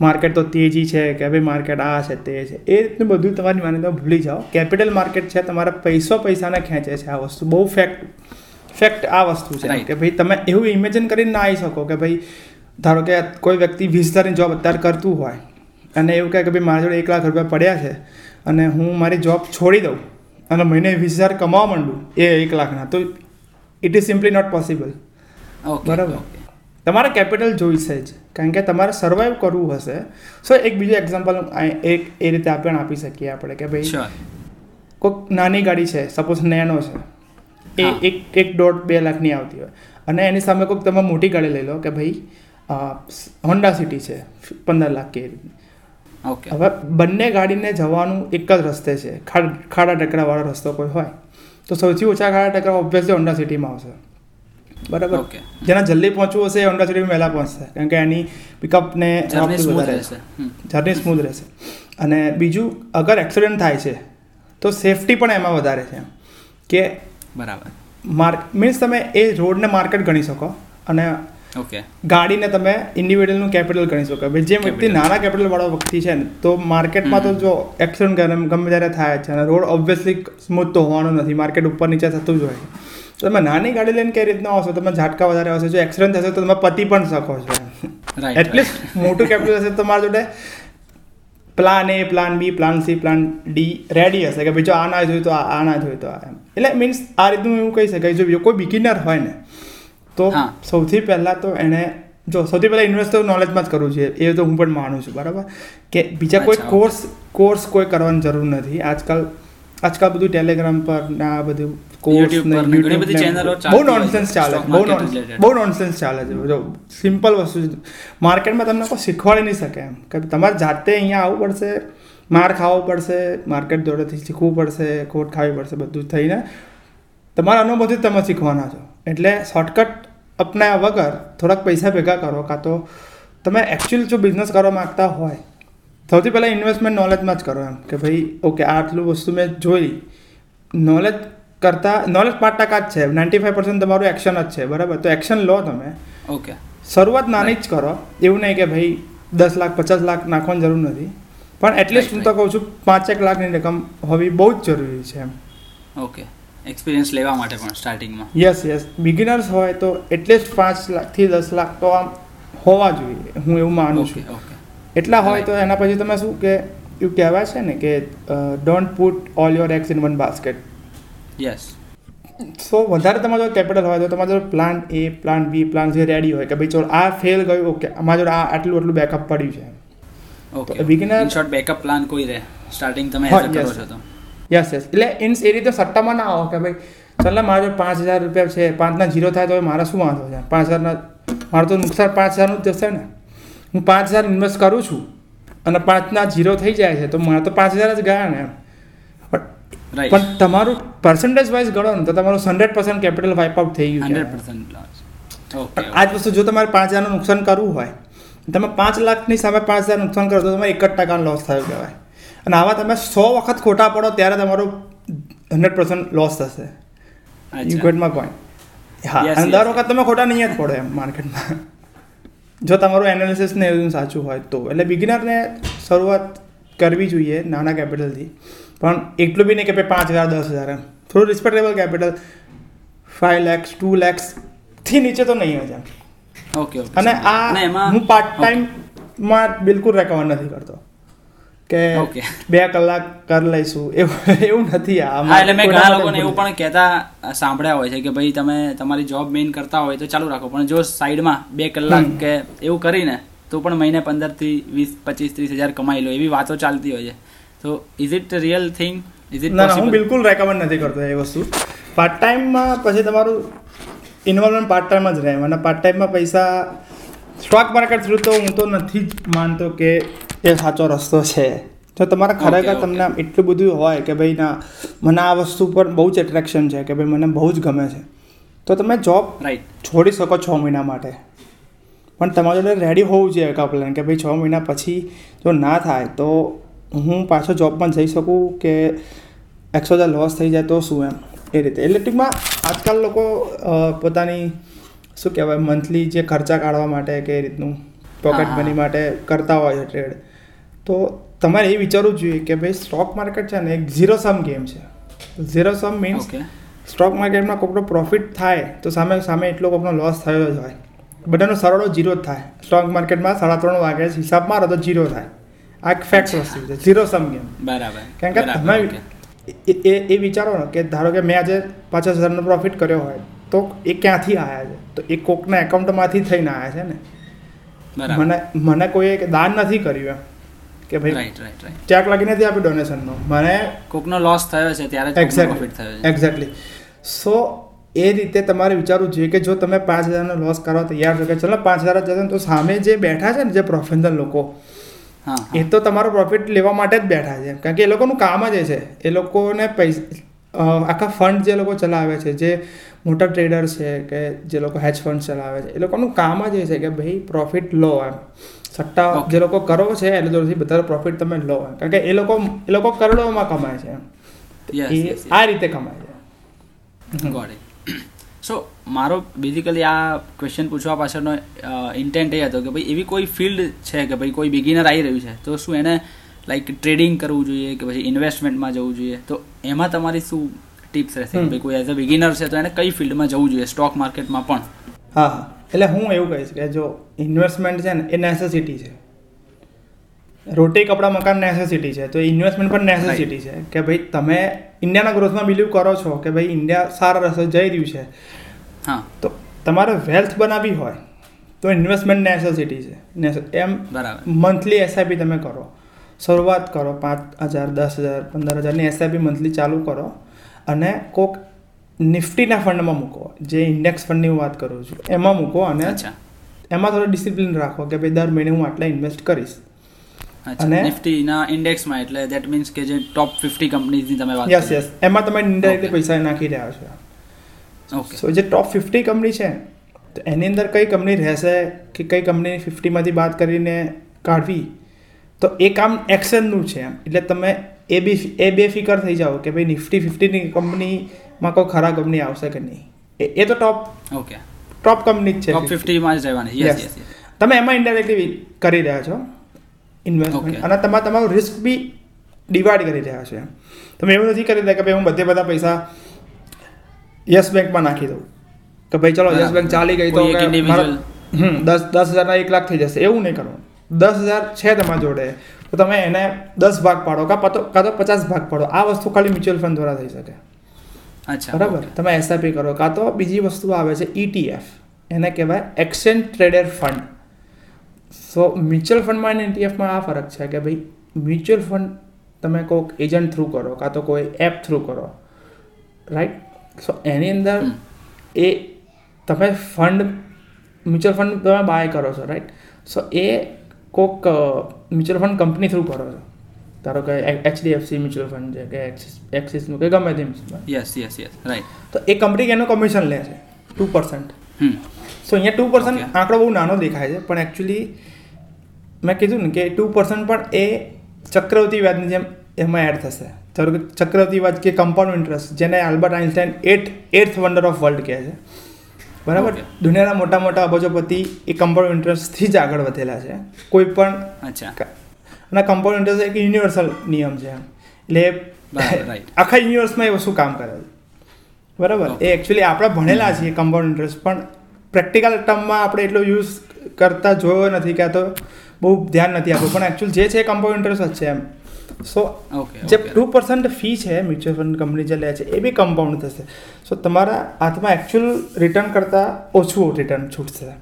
માર્કેટ તો તેજી છે કે ભાઈ માર્કેટ આ છે તે છે. એ રીતનું બધું તમારી માન્યતા ભૂલી જાઓ. કેપિટલ માર્કેટ છે તમારા પૈસો પૈસાને ખેંચે છે આ વસ્તુ. બહુ ફેક્ટ ફેક્ટ આ વસ્તુ છે. કે ભાઈ તમે એવું ઇમેજિન કરીને ના આવી શકો કે ભાઈ ધારો કે કોઈ વ્યક્તિ વીસ હજારની જોબ અત્યારે કરતું હોય અને એવું કહે કે ભાઈ મારા જોડે એક લાખ રૂપિયા પડ્યા છે અને હું મારી જોબ છોડી દઉં અને મહિને વીસ હજાર કમાવા માંડું એ એક લાખના. તો it is simply not possible બરાબર. તમારે કેપિટલ જોઈશે જ કારણ કે તમારે સર્વાઈવ કરવું હશે. સો એક બીજું એક્ઝામ્પલ એક એ રીતે આપણે આપી શકીએ આપણે કે ભાઈ કોઈક નાની ગાડી છે સપોઝ નેનો છે એ એક એક દોઢ બે લાખની આવતી હોય. અને એની સામે કોઈક તમે મોટી ગાડી લઈ લો કે ભાઈ હોન્ડા સિટી છે પંદર લાખ કે એ ઓકે હવે બંને ગાડીને જવાનું એક જ રસ્તે છે. ખાડ ખાડા ટેકરાવાળો રસ્તો કોઈ હોય. તો સૌથી ઓછા ખાડા ટેકરા ઓબ્વિયસલી હોન્ડા સિટીમાં આવશે. બરાબર. જેના જલ્દી પહોંચવું હશે એ હોન્ડા સિટી વહેલા પહોંચશે. કારણ કે એની પિકઅપને જર્ની સ્મૂથ રહેશે. જર્ની સ્મૂથ રહેશે. અને બીજું અગર એક્સિડન્ટ થાય છે તો સેફટી પણ એમાં વધારે છે કે બરાબર. માર્ક મીન્સ તમે એ રોડને માર્કેટ ગણી શકો અને ઓકે ગાડીને તમે ઇન્ડિવિડ્યુઅલનું કેપિટલ ગણી શકો. ભાઈ જે વ્યક્તિ નાના કેપિટલ વાળો વ્યક્તિ છે ને તો માર્કેટમાં તો જો એક્સિડન્ટ ગમે ગમે ત્યારે થાય છે અને રોડ ઓબ્વિયસલી સ્મૂથ તો હોવાનો નથી. માર્કેટ ઉપર નીચે થતું જ હોય. છે. તો તમે નાની ગાડી લઈને કઈ રીતના આવશો? તમે ઝાટકા વધારે આવશે જો એક્સિડન્ટ થશે તો તમે પતી પણ શકો છો. એટલીસ્ટ મોટું કેપિટલ હશે તમારા જોડે plan A plan B plan C plan D ready હશે કે ભાઈ જો આ ના જોયું તો આ આ ના જોયું તો આ એમ. એટલે મીન્સ આ રીતનું એવું કહી શકાય જો કોઈ બિગિનર હોય ને તો સૌથી પહેલાં તો એણે જો સૌથી પહેલાં ઇન્વેસ્ટ તો નોલેજમાં જ કરવું જોઈએ. એ તો હું પણ માનું છું બરાબર? કે બીજા કોઈ કોર્સ કોર્સ કોઈ કરવાની જરૂર નથી. આજકાલ આજકાલ બધું ટેલિગ્રામ પર ને આ બધું કોર્સ પર ઘણી બધી ચેનલો બહુ નોનસેન્સ ચાલે બહુ. બહુ નોનસેન્સ ચાલે છે. જો સિમ્પલ વસ્તુ છે. માર્કેટમાં તમને કોઈ શીખવાડી નહીં શકે એમ. કે તમારે જાતે અહીંયા આવવું પડશે માર ખાવો પડશે માર્કેટ જોડેથી શીખવું પડશે ખોટ ખાવી પડશે બધું થઈને તમારા અનુભવથી તમે શીખવાના છો. એટલે શોર્ટકટ અપનાવ્યા વગર થોડાક પૈસા ભેગા કરો કાં તો તમે એકચ્યુઅલ જો બિઝનેસ કરવા માગતા હોય સૌથી પહેલાં ઇન્વેસ્ટમેન્ટ નોલેજમાં જ કરો એમ. કે ભાઈ ઓકે આટલું વસ્તુ મેં જોઈ. નોલેજ કરતાં નોલેજ પાંચ ટકા જ છે. નાઇન્ટી ફાઈવ પર્સન્ટ તમારું એક્શન જ છે. બરાબર? તો એક્શન લો તમે. ઓકે શરૂઆત નાની જ કરો. એવું નહીં કે ભાઈ દસ લાખ પચાસ લાખ નાખવાની જરૂર નથી. પણ એટલીસ્ટ હું તો કહું છું પાંચેક લાખની રકમ હોવી બહુ જ જરૂરી છે એમ. ઓકે એક્સપિરિયન્સ લેવા માટે પણ સ્ટાર્ટિંગમાં યસ યસ બિગિનર્સ હોય તો એટલીસ્ટ પાંચ લાખથી દસ લાખ તો આમ હોવા જોઈએ. હું એવું માનું છું. એટલા હોય તો એના પછી તમે શું કે એવું કહેવાય છે ને કે don't put all your eggs in one basket yes so વધારે તમારો જો કેપિટલ હોય તો તમારો જો plan A plan B plan C ready હોય કે ભાઈ ચલો આ ફેલ ગયું ઓકે અમારા જોડે આ આટલું આટલું બેકઅપ પડ્યું છે. Okay beginner short backup plan કોઈ રહે. સ્ટાર્ટિંગ તમે એઝ કરો છો તો. યસ યસ એટલે ઇન્સ એ રીતે સટ્ટામાં ના આવો કે ભાઈ ચાલ મારા જોડે પાંચ હજાર રૂપિયા છે પાંચના જીરો થાય તો મારા શું વાંધો છે? પાંચ હજારના મારું તો નુકસાન પાંચ હજારનું જ જશે ને. હું પાંચ હજાર ઇન્વેસ્ટ કરું છું અને પાંચના જીરો થઈ જાય છે તો મારે તો પાંચ હજાર જ ગયા ને એમ. પણ તમારું પર્સન્ટેજ વાઇઝ ગણો ને તો તમારું hundred percent capital wipe out થઈ ગયું હંડ્રેડ પર્સન્ટ લોસ આ જ વસ્તુ જો તમારે પાંચ હજારનું નુકસાન કરવું હોય તમે પાંચ લાખની સામે પાંચ હજાર નુકસાન કરો તો તમારે એક જ ટકાનો લોસ થયો કહેવાય. અને આવા તમે સો વખત ખોટા પડો ત્યારે તમારું હંડ્રેડ પર્સન્ટ લોસ થશે. યુ ગેટ માય પોઈન્ટ હા અને દર વખત તમે ખોટા નહીં જ પડો એમ માર્કેટમાં જો તમારું એનાલિસિસ ને એવું સાચું હોય તો. એટલે બિગિનરને શરૂઆત કરવી જોઈએ નાના કેપિટલથી પણ એટલું બી નહીં કે ભાઈ પાંચ હજાર દસ હજાર એમ. થોડું respectable capital five lakhs to લેક્સથી નીચે તો નહીં હોય એમ ઓકે અને આ હું પાર્ટ ટાઈમમાં બિલકુલ રેકમેન્ડ નથી કરતો. કે બે કલાક કરી લઈશું એવું એવું નથી આ. એટલે મેં ઘણા લોકોને એવું પણ કહેતા સાંભળ્યા હોય છે કે ભાઈ તમે તમારી જોબ મેઇન કરતા હોય તો ચાલુ રાખો. પણ જો સાઈડમાં બે કલાક કે એવું કરીને તો પણ મહિને પંદરથી વીસ પચીસ ત્રીસ હજાર કમાઈ લો. એવી વાતો ચાલતી હોય છે. તો is it real thing is it ના હું બિલકુલ રેકમેન્ડ નથી કરતો એ વસ્તુ. પાર્ટ ટાઈમમાં પછી તમારું ઇન્વોલ્વમેન્ટ પાર્ટ ટાઈમ જ રહે. અને પાર્ટ ટાઈમમાં પૈસા સ્ટોક માર્કેટ થ્રુ તો હું તો નથી જ માનતો કે એ સાચો રસ્તો છે. તો તમારે ખરેખર તમને આમ એટલું બધું હોય કે ભાઈ ના મને આ વસ્તુ પર બહુ જ એટ્રેક્શન છે કે ભાઈ મને બહુ જ ગમે છે. તો તમે જોબ રાઈટ છોડી શકો છ મહિના માટે. પણ તમારા જોડે રેડી હોવું જોઈએ એક પ્લાન કે ભાઈ છ મહિના પછી જો ના થાય તો હું પાછો જોબમાં જઈ શકું કે એકસો હજાર લોસ થઈ જાય તો શું એમ? એ રીતે. એટલે ટૂંકમાં આજકાલ લોકો પોતાની શું કહેવાય મંથલી જે ખર્ચા કાઢવા માટે કે એ રીતનું પોકેટ. મની માટે કરતા હોય છે ટ્રેડ તો તમારે એ વિચારવું જોઈએ કે ભાઈ સ્ટોક માર્કેટ છે ને એક ઝીરો સમ ગેમ છે. ઝીરો સમ મીન્સ સ્ટોક માર્કેટમાં કોકનો પ્રોફિટ થાય તો સામે સામે એટલો કોકનો લોસ થયો જ હોય. બધાનો સરળો જીરો જ થાય. સ્ટોક માર્કેટમાં સાડા ત્રણ વાગે હિસાબ મારો તો જીરો થાય. આ ફેક્ટ વસ્તુ છે. ઝીરો સમ ગેમ બરાબર. કારણ કે તમે એ- એ વિચારો ને કે ધારો કે મેં આજે પચાસ હજારનો પ્રોફિટ કર્યો હોય તો એ ક્યાંથી આવ્યા છે? તો એ કોકના એકાઉન્ટમાંથી થઈને આવ્યા છે ને? મને મને કોઈએ દાન નથી કર્યું એમ. કે ભાઈ રાઈટ રાઈટ રાઈટ ચેક લાગી નથી આપ્યું ડોનેશનનો મને કોકનો લોસ થયો છે ત્યારે પ્રોફિટ થયો છે. એક્ઝેક્ટલી સો એ રીતે તમારે વિચારવું જોઈએ કે જો તમે પાંચ હજારનો લોસ કરવા તૈયાર છો કે ચલો પાંચ હજાર જ જશે તો સામે જે બેઠા છે ને જે પ્રોફેશનલ લોકો એ તો તમારો પ્રોફિટ લેવા માટે જ બેઠા છે. કારણ કે એ લોકોનું કામ જ છે. એ લોકોને પૈસા આખા ફંડ જે લોકો ચલાવે છે જે મોટા ટ્રેડર છે કે જે લોકો હેજ ફંડ ચલાવે છે એ લોકોનું કામ જ એ છે કે ભાઈ પ્રોફિટ લો એમ. સટ્ટા જે લોકો કરો છે એ જોડેથી બધા પ્રોફિટ તમે લો એમ. કારણ કે એ લોકો એ લોકો કરોડોમાં કમાય છે એમ. એ આ રીતે કમાય છે. ગોડ સો મારો બેઝિકલી આ ક્વેશ્ચન પૂછવા પાછળનો ઇન્ટેન્ટ એ હતો કે ભાઈ એવી કોઈ ફિલ્ડ છે કે ભાઈ કોઈ બિગિનર આવી રહ્યું છે? તો શું એને લાઈક ટ્રેડિંગ કરવું જોઈએ કે પછી ઇન્વેસ્ટમેન્ટમાં જવું જોઈએ? તો એમાં તમારી શું ટિપ્સ રહેશે? કે ભાઈ કોઈ એઝ અ બિગિનર છે તો એને કઈ ફિલ્ડમાં જવું જોઈએ? સ્ટોક માર્કેટમાં પણ. હા હા. એટલે હું એવું કહીશ કે જો ઇન્વેસ્ટમેન્ટ છે ને એ નેસેસિટી છે. રોટી કપડાં મકાન નેસેસિટી છે. તો ઇન્વેસ્ટમેન્ટ પણ નેસેસિટી છે. કે ભાઈ તમે ઇન્ડિયાના ગ્રોથમાં બિલીવ કરો છો કે ભાઈ ઇન્ડિયા સારા રસ્તે જઈ રહ્યું છે. હા. તો તમારે વેલ્થ બનાવવી હોય તો ઇન્વેસ્ટમેન્ટ નેસેસિટી છે. એમ બરાબર. મંથલી એસઆઈપી તમે કરો. શરૂઆત કરો પાંચ હજાર દસ હજાર પંદર હજારની એસઆઈપી મંથલી ચાલુ કરો અને કોક નિફ્ટીના ફંડમાં મૂકો. જે ઇન્ડેક્સ ફંડની હું વાત કરું છું એમાં મૂકો અને અચ્છા. એમાં થોડો ડિસિપ્લિન રાખો કે ભાઈ દર મહિને હું આટલા ઇન્વેસ્ટ કરીશ. અને- નિફ્ટીના ઇન્ડેક્સમાં એટલે દેટ મીન્સ કે જે ટોપ ફિફ્ટી કંપનીઝની તમે વાત યસ યસ એમાં તમે ઇન્ડાયરેક્ટલી પૈસા નાખી રહ્યા છો. સો જે ટોપ ફિફ્ટી કંપની છે તો એની અંદર કઈ કંપની રહેશે કે કઈ કંપની ફિફ્ટીમાંથી બાદ કરીને કાઢવી? તો એ કામ એક્શનનું છે એમ. એટલે તમે એ બી એ બે ફિકર થઈ જાઓ કે ભાઈ નિફ્ટી ફિફ્ટીની કંપનીમાં કોઈ ખરાબ કંપની આવશે કે નહીં. એ તો ટોપ ઓકે ટોપ કંપની જ છે ટોપ ફિફ્ટીમાં જ રહેવાની. યસ યસ તમે એમાં ઇન્ડાયરેક્ટલી કરી રહ્યા છો. ઇન્વેસ્ટમેન્ટ અને તમારે તમારું રિસ્ક બી ડિવાઈડ કરી રહ્યા છો એમ. તમે એવું નથી કરી રહ્યા કે ભાઈ હું બધે બધા પૈસા યસ બેંકમાં નાખી દઉં. કે ભાઈ ચલો યસ. બેંક ચાલી ગઈ તો હમ દસ દસ હજારના એક લાખ થઈ જશે. એવું નહીં કરવાનું. દસ હજાર છે તમારા જોડે. તો તમે એને દસ ભાગ પાડો કાં પતો કાં તો પચાસ ભાગ પાડો. આ વસ્તુ ખાલી મ્યુચ્યુઅલ ફંડ દ્વારા થઈ શકે. અચ્છા બરાબર? તમે એસઆઈપી કરો. કાં તો બીજી વસ્તુ આવે છે ઈટીએફ એને કહેવાય exchange trader fund so mutual ફંડમાં અને ઈટીએફમાં આ ફરક છે કે ભાઈ મ્યુચ્યુઅલ ફંડ તમે કોઈક એજન્ટ થ્રુ કરો કાં તો કોઈ એપ થ્રુ કરો. રાઈટ સો એની અંદર એ તમે ફંડ મ્યુચ્યુઅલ ફંડ તમે બાય કરો છો રાઈટ સો એ કોક મ્યુચ્યુઅલ ફંડ કંપની થ્રુ કરો છો. ધારો કે એચડીએફસી મ્યુચ્યુઅલ ફંડ છે કે એક્સિસ એક્સિસનું કે ગમે તે. યસ યસ યસ રાઈટ તો એ કંપની એનું કમિશન લે છે? ટુ પર્સન્ટ સો અહીંયા ટુ પર્સન્ટ આંકડો બહુ નાનો દેખાય છે પણ એકચ્યુઅલી મેં કીધું ને કે ટુ પર્સન્ટ પણ એ ચક્રવર્તી વ્યાજની જેમ એમાં એડ થશે. ધારો કે કમ્પાઉન્ડ ઇન્ટરેસ્ટ જેને આલ્બર્ટ આઇન્સ્ટાઇન એટ એર્થ વન્ડર ઓફ વર્લ્ડ કહે છે. બરાબર? દુનિયાના મોટા મોટા અબજોપતિ એ કમ્પાઉન્ડ ઇન્ટરેસ્ટથી જ આગળ વધેલા છે. કોઈ પણ અચ્છા. અને કમ્પાઉન્ડ ઇન્ટરેસ્ટ એક યુનિવર્સલ નિયમ છે એમ. એટલે. આખા યુનિવર્સમાં એ વસ્તુ કામ કરે છે. બરાબર? એ એકચ્યુઅલી આપણે ભણેલા છીએ કમ્પાઉન્ડ ઇન્ટરેસ્ટ પણ પ્રેક્ટિકલ ટર્મમાં આપણે એટલો યુઝ કરતા જોયો નથી કે આ તો બહુ ધ્યાન નથી આપ્યું પણ એકચ્યુઅલ જે છે કમ્પાઉન્ડ ઇન્ટરેસ્ટ જ છે એમ. સો જે ટુ પર્સન્ટ ફી છે મ્યુચ્યુઅલ ફંડ કંપની જે લે છે એ બી કમ્પાઉન્ડ થશે. સો તમારા હાથમાં એકચ્યુઅલ રિટર્ન કરતાં ઓછું રિટર્ન છૂટશે.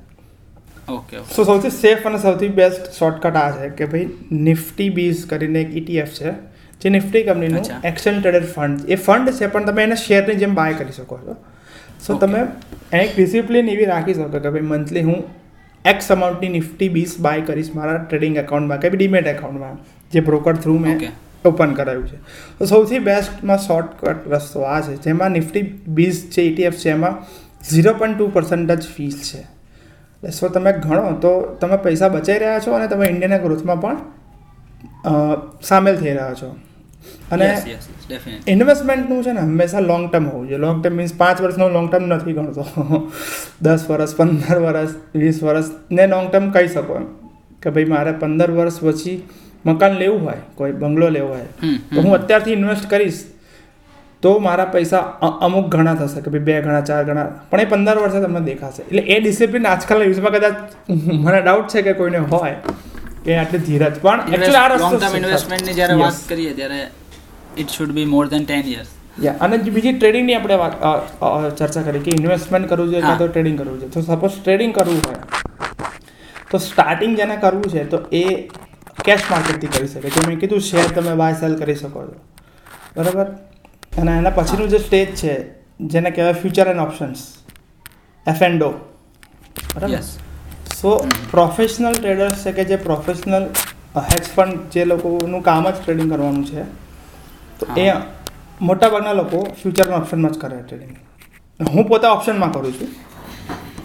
ઓકે સો સૌથી સેફ અને સૌથી બેસ્ટ શોર્ટકટ આ છે કે ભાઈ નિફ્ટી બીઝ કરીને એક ઇટીએફ છે જે નિફ્ટી કંપનીનું એક્સચેન્જ ટ્રેડેડ ફંડ એ ફંડ છે પણ તમે એને શેરની જેમ બાય કરી શકો છો. સો. તમે એક ડિસિપ્લિન એવી રાખી શકો કે ભાઈ મંથલી હું એક્સ અમાઉન્ટની નિફ્ટી બીસ બાય કરીશ મારા ટ્રેડિંગ એકાઉન્ટમાં કે ડીમેટ એકાઉન્ટમાં જે બ્રોકર થ્રુ મેં ઓપન કરાવ્યું છે. તો સૌથી બેસ્ટમાં શોર્ટકટ રસ્તો આ છે જેમાં નિફ્ટી બીસ છે ઇટીએફ છે એમાં ઝીરો પોઈન્ટ ટુ પર્સન્ટ જ ફીસ છે. એટલે સો તમે ગણો તો તમે પૈસા બચાવી રહ્યા છો અને તમે ઇન્ડિયાના ગ્રોથમાં પણ સામેલ થઈ રહ્યા છો. અને ઇન્વેસ્ટમેન્ટનું છે ને હંમેશા લોંગ ટર્મ હોવું જોઈએ. લોંગ ટર્મ મીન્સ પાંચ વર્ષનો લોંગ ટર્મ નથી ગણતો. [laughs] દસ વર્ષ પંદર વર્ષ વીસ વર્ષ ને લોંગ ટર્મ કહી શકો એમ. કે ભાઈ મારે પંદર વર્ષ પછી મકાન લેવું હોય કોઈ બંગલો લેવો હોય તો હું અત્યારથી ઇન્વેસ્ટ કરીશ તો મારા પૈસા અમુક ઘણા થશે કે ભાઈ બે ગણા ચાર ગણા પણ એ પંદર વર્ષે તમને દેખાશે. એટલે એ ડિસિપ્લિન આજકાલના યુઝમાં કદાચ મને ડાઉટ છે કે કોઈને હોય કે આટલી ધીરજ. પણ actually આ રસ્તો ટર્મ ઇન્વેસ્ટમેન્ટની જ્યારે વાત કરીએ ત્યારે it should be more than ten years યા અને બીજી ટ્રેડિંગની આપણે વાત ચર્ચા કરી કે ઇન્વેસ્ટમેન્ટ કરવું જોઈએ કાં તો ટ્રેડિંગ કરવું જોઈએ. તો સપોઝ ટ્રેડિંગ કરવું હોય તો સ્ટાર્ટિંગ જેને કરવું છે તો એ કેશ માર્કેટથી કરી શકે. જે મેં કીધું શેર તમે બાય સેલ કરી શકો છો. બરાબર? અને એના પછીનું જે સ્ટેજ છે જેને કહેવાય future and options F and O બરાબર? સો પ્રોફેશનલ ટ્રેડર્સ છે કે જે પ્રોફેશનલ હેજ ફંડ જે લોકોનું કામ જ ટ્રેડિંગ કરવાનું છે તો એ મોટાભાગના લોકો ફ્યુચર ઓપ્શનમાં જ કરે ટ્રેડિંગ હું પોતે ઓપ્શનમાં કરું છું.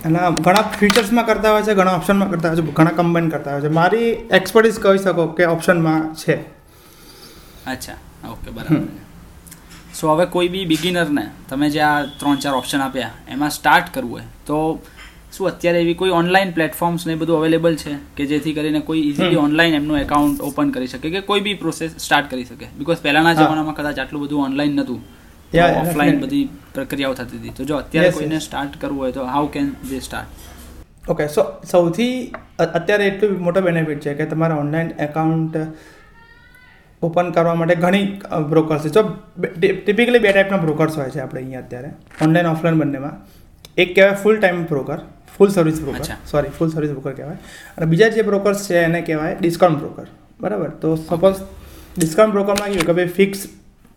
અને ઘણા ફ્યુચર્સમાં કરતા હોય છે ઘણા ઓપ્શનમાં કરતા હોય છે ઘણા કમ્બાઈન કરતા હોય છે. મારી એક્સપર્ટીસ કહી શકો કે ઓપ્શનમાં છે. અચ્છા ઓકે બરાબર. સો હવે કોઈ બી બિગિનરને તમે જે આ ત્રણ ચાર ઓપ્શન આપ્યા એમાં સ્ટાર્ટ કરવું હોય તો શું અત્યારે એવી કોઈ ઓનલાઈન પ્લેટફોર્મ્સ ને બધું અવેલેબલ છે કે જેથી કરીને કોઈ ઇઝીલી ઓનલાઈન એમનું એકાઉન્ટ ઓપન કરી શકે કે કોઈ બી પ્રોસેસ સ્ટાર્ટ કરી શકે? બીકોઝ પહેલાના જમાનામાં કદાચ આટલું બધું ઓનલાઈન નહોતું. Yeah, ઓફલાઈન બધી પ્રક્રિયાઓ થતી હતી. તો જો અત્યારે કોઈને સ્ટાર્ટ કરવું હોય તો how can they start okay so સૌથી અત્યારે એટલું મોટો બેનિફિટ છે કે તમારે ઓનલાઈન એકાઉન્ટ ઓપન કરવા માટે ઘણી બ્રોકર્સ છે. જો ટિપિકલી બે ટાઈપના બ્રોકર્સ હોય છે આપણે અહીંયા અત્યારે. ઓનલાઈન ઓફલાઈન બંનેમાં. એક કહેવાય full time broker full service broker. Sorry full service broker કહેવાય. અને બીજા જે બ્રોકર્સ છે એને કહેવાય ડિસ્કાઉન્ટ બ્રોકર બરાબર? તો સપોઝ ડિસ્કાઉન્ટ બ્રોકરમાં કહ્યું કે ભાઈ ફિક્સ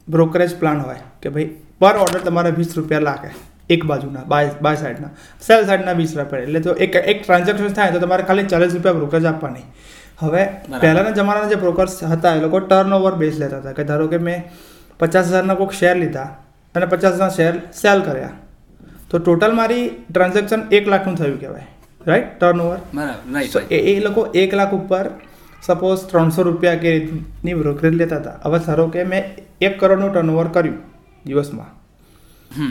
બ્રોકરેજ પ્લાન હોય કે ભાઈ પર ઓર્ડર તમારે વીસ રૂપિયા લાગે એક બાજુના બાય બાય સાઈડના સેલ સાઈડના વીસ રૂપિયા. એટલે તો એક એક ટ્રાન્ઝેક્શન થાય તો તમારે ખાલી ચાલીસ રૂપિયા બ્રોકરેજ આપવાની. હવે પહેલાંના જમાનાના જે બ્રોકર્સ હતા એ લોકો ટર્ન ઓવર બેઝ લેતા હતા. કે ધારો કે મેં પચાસ હજારના કોઈક શેર લીધા અને પચાસ હજાર શેર સેલ કર્યા. તો ટોટલ મારી ટ્રાન્ઝેક્શન એક લાખનું થયું કહેવાય. રાઈટ ટર્ન ઓવર એ લોકો એક લાખ ઉપર સપોઝ ત્રણસો રૂપિયા કે રીતની બ્રોકરેજ લેતા હતા. હવે ધારો કે મેં એક કરોડનું ટર્નઓવર કર્યું દિવસમાં.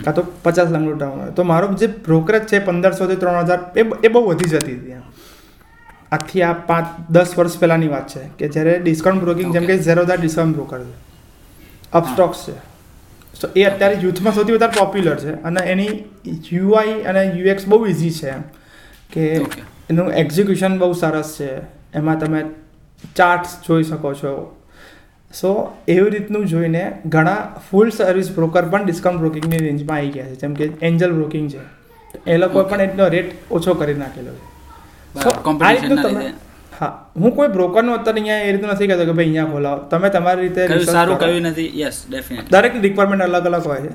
કાં તો પચાસ લાખનું ટર્નઓવર તો મારો જે બ્રોકરેજ છે પંદરસોથી ત્રણ હજાર એ એ બહુ વધી જતી હતી આજથી આ પાંચ દસ વર્ષ પહેલાંની વાત છે કે જ્યારે ડિસ્કાઉન્ટ બ્રોકિંગ જેમ કે ઝેરો ધાર ડિસ્કાઉન્ટ બ્રોકર છે. અપસ્ટોક્સ છે. સો એ અત્યારે યુથમાં સૌથી વધારે પોપ્યુલર છે અને એની યુઆઈ અને યુએક્સ બહુ ઇઝી છે એમ. કે એનું એક્ઝિક્યુશન બહુ સરસ છે. એમાં તમે ચાર્ટ્સ જોઈ શકો છો. સો એવી રીતનું જોઈને ઘણા ફૂલ સર્વિસ બ્રોકર પણ ડિસ્કાઉન્ટ બ્રોકિંગની રેન્જમાં આવી ગયા છે. જેમ કે એન્જલ બ્રોકિંગ છે. એ લોકો પણ એટલો રેટ ઓછો કરી નાખેલો છે. હા. હું કોઈ બ્રોકરનું અત્યારે અહીંયા એ રીતનું નથી કહેતો કે ભાઈ અહીંયા ખોલાવો તમે તમારી રીતે સારું. નથી? યસ દરેકની રિક્વાયરમેન્ટ અલગ અલગ હોય છે.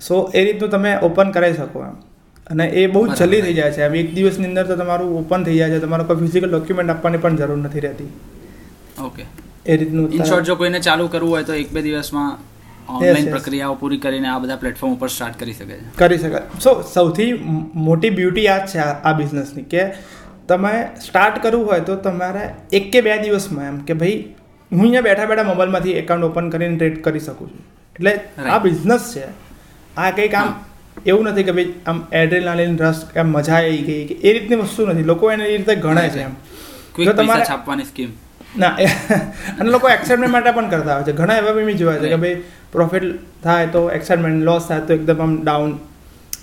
સો એ રીતનું તમે ઓપન કરાવી શકો એમ. અને એ બહુ જ જલ્દી થઈ જાય છે. એમ એક દિવસની અંદર તો તમારું ઓપન થઈ જાય છે. તમારે કોઈ ફિઝિકલ ડોક્યુમેન્ટ આપવાની પણ જરૂર નથી રહેતી. ઓકે. એ રીતનું ઇન શોર્ટ જો કોઈને ચાલુ કરવું હોય તો એક બે દિવસમાં ઓનલાઈન પ્રક્રિયાઓ પૂરી કરીને આ બધા પ્લેટફોર્મ ઉપર સ્ટાર્ટ કરી શકે છે. કરી શકાય સો સૌથી મોટી બ્યુટી આ જ છે આ આ બિઝનેસની કે તમે સ્ટાર્ટ કરવું હોય તો તમારે એક કે બે દિવસમાં એમ કે ભાઈ હું અહીંયા બેઠા બેઠા મોબાઈલમાંથી એકાઉન્ટ ઓપન કરીને ટ્રેડ કરી શકું છું. એટલે આ બિઝનેસ છે. આ કંઈક આમ એવું નથી કે ભાઈ આમ એડ્રેનાલિન રસ એમ મજા આવી ગઈ કે એ રીતની વસ્તુ નથી. લોકો એને એ રીતે ગણે છે એમ. જો તમારે- છાપવાની સ્કીમ ના [laughs] અને લોકો એક્સાઇટમેન્ટ માટે પણ કરતા હોય છે. ઘણા એવા બી જોયા છે કે ભાઈ પ્રોફિટ થાય તો એક્સાઇટમેન્ટ લોસ થાય તો એકદમ આમ ડાઉન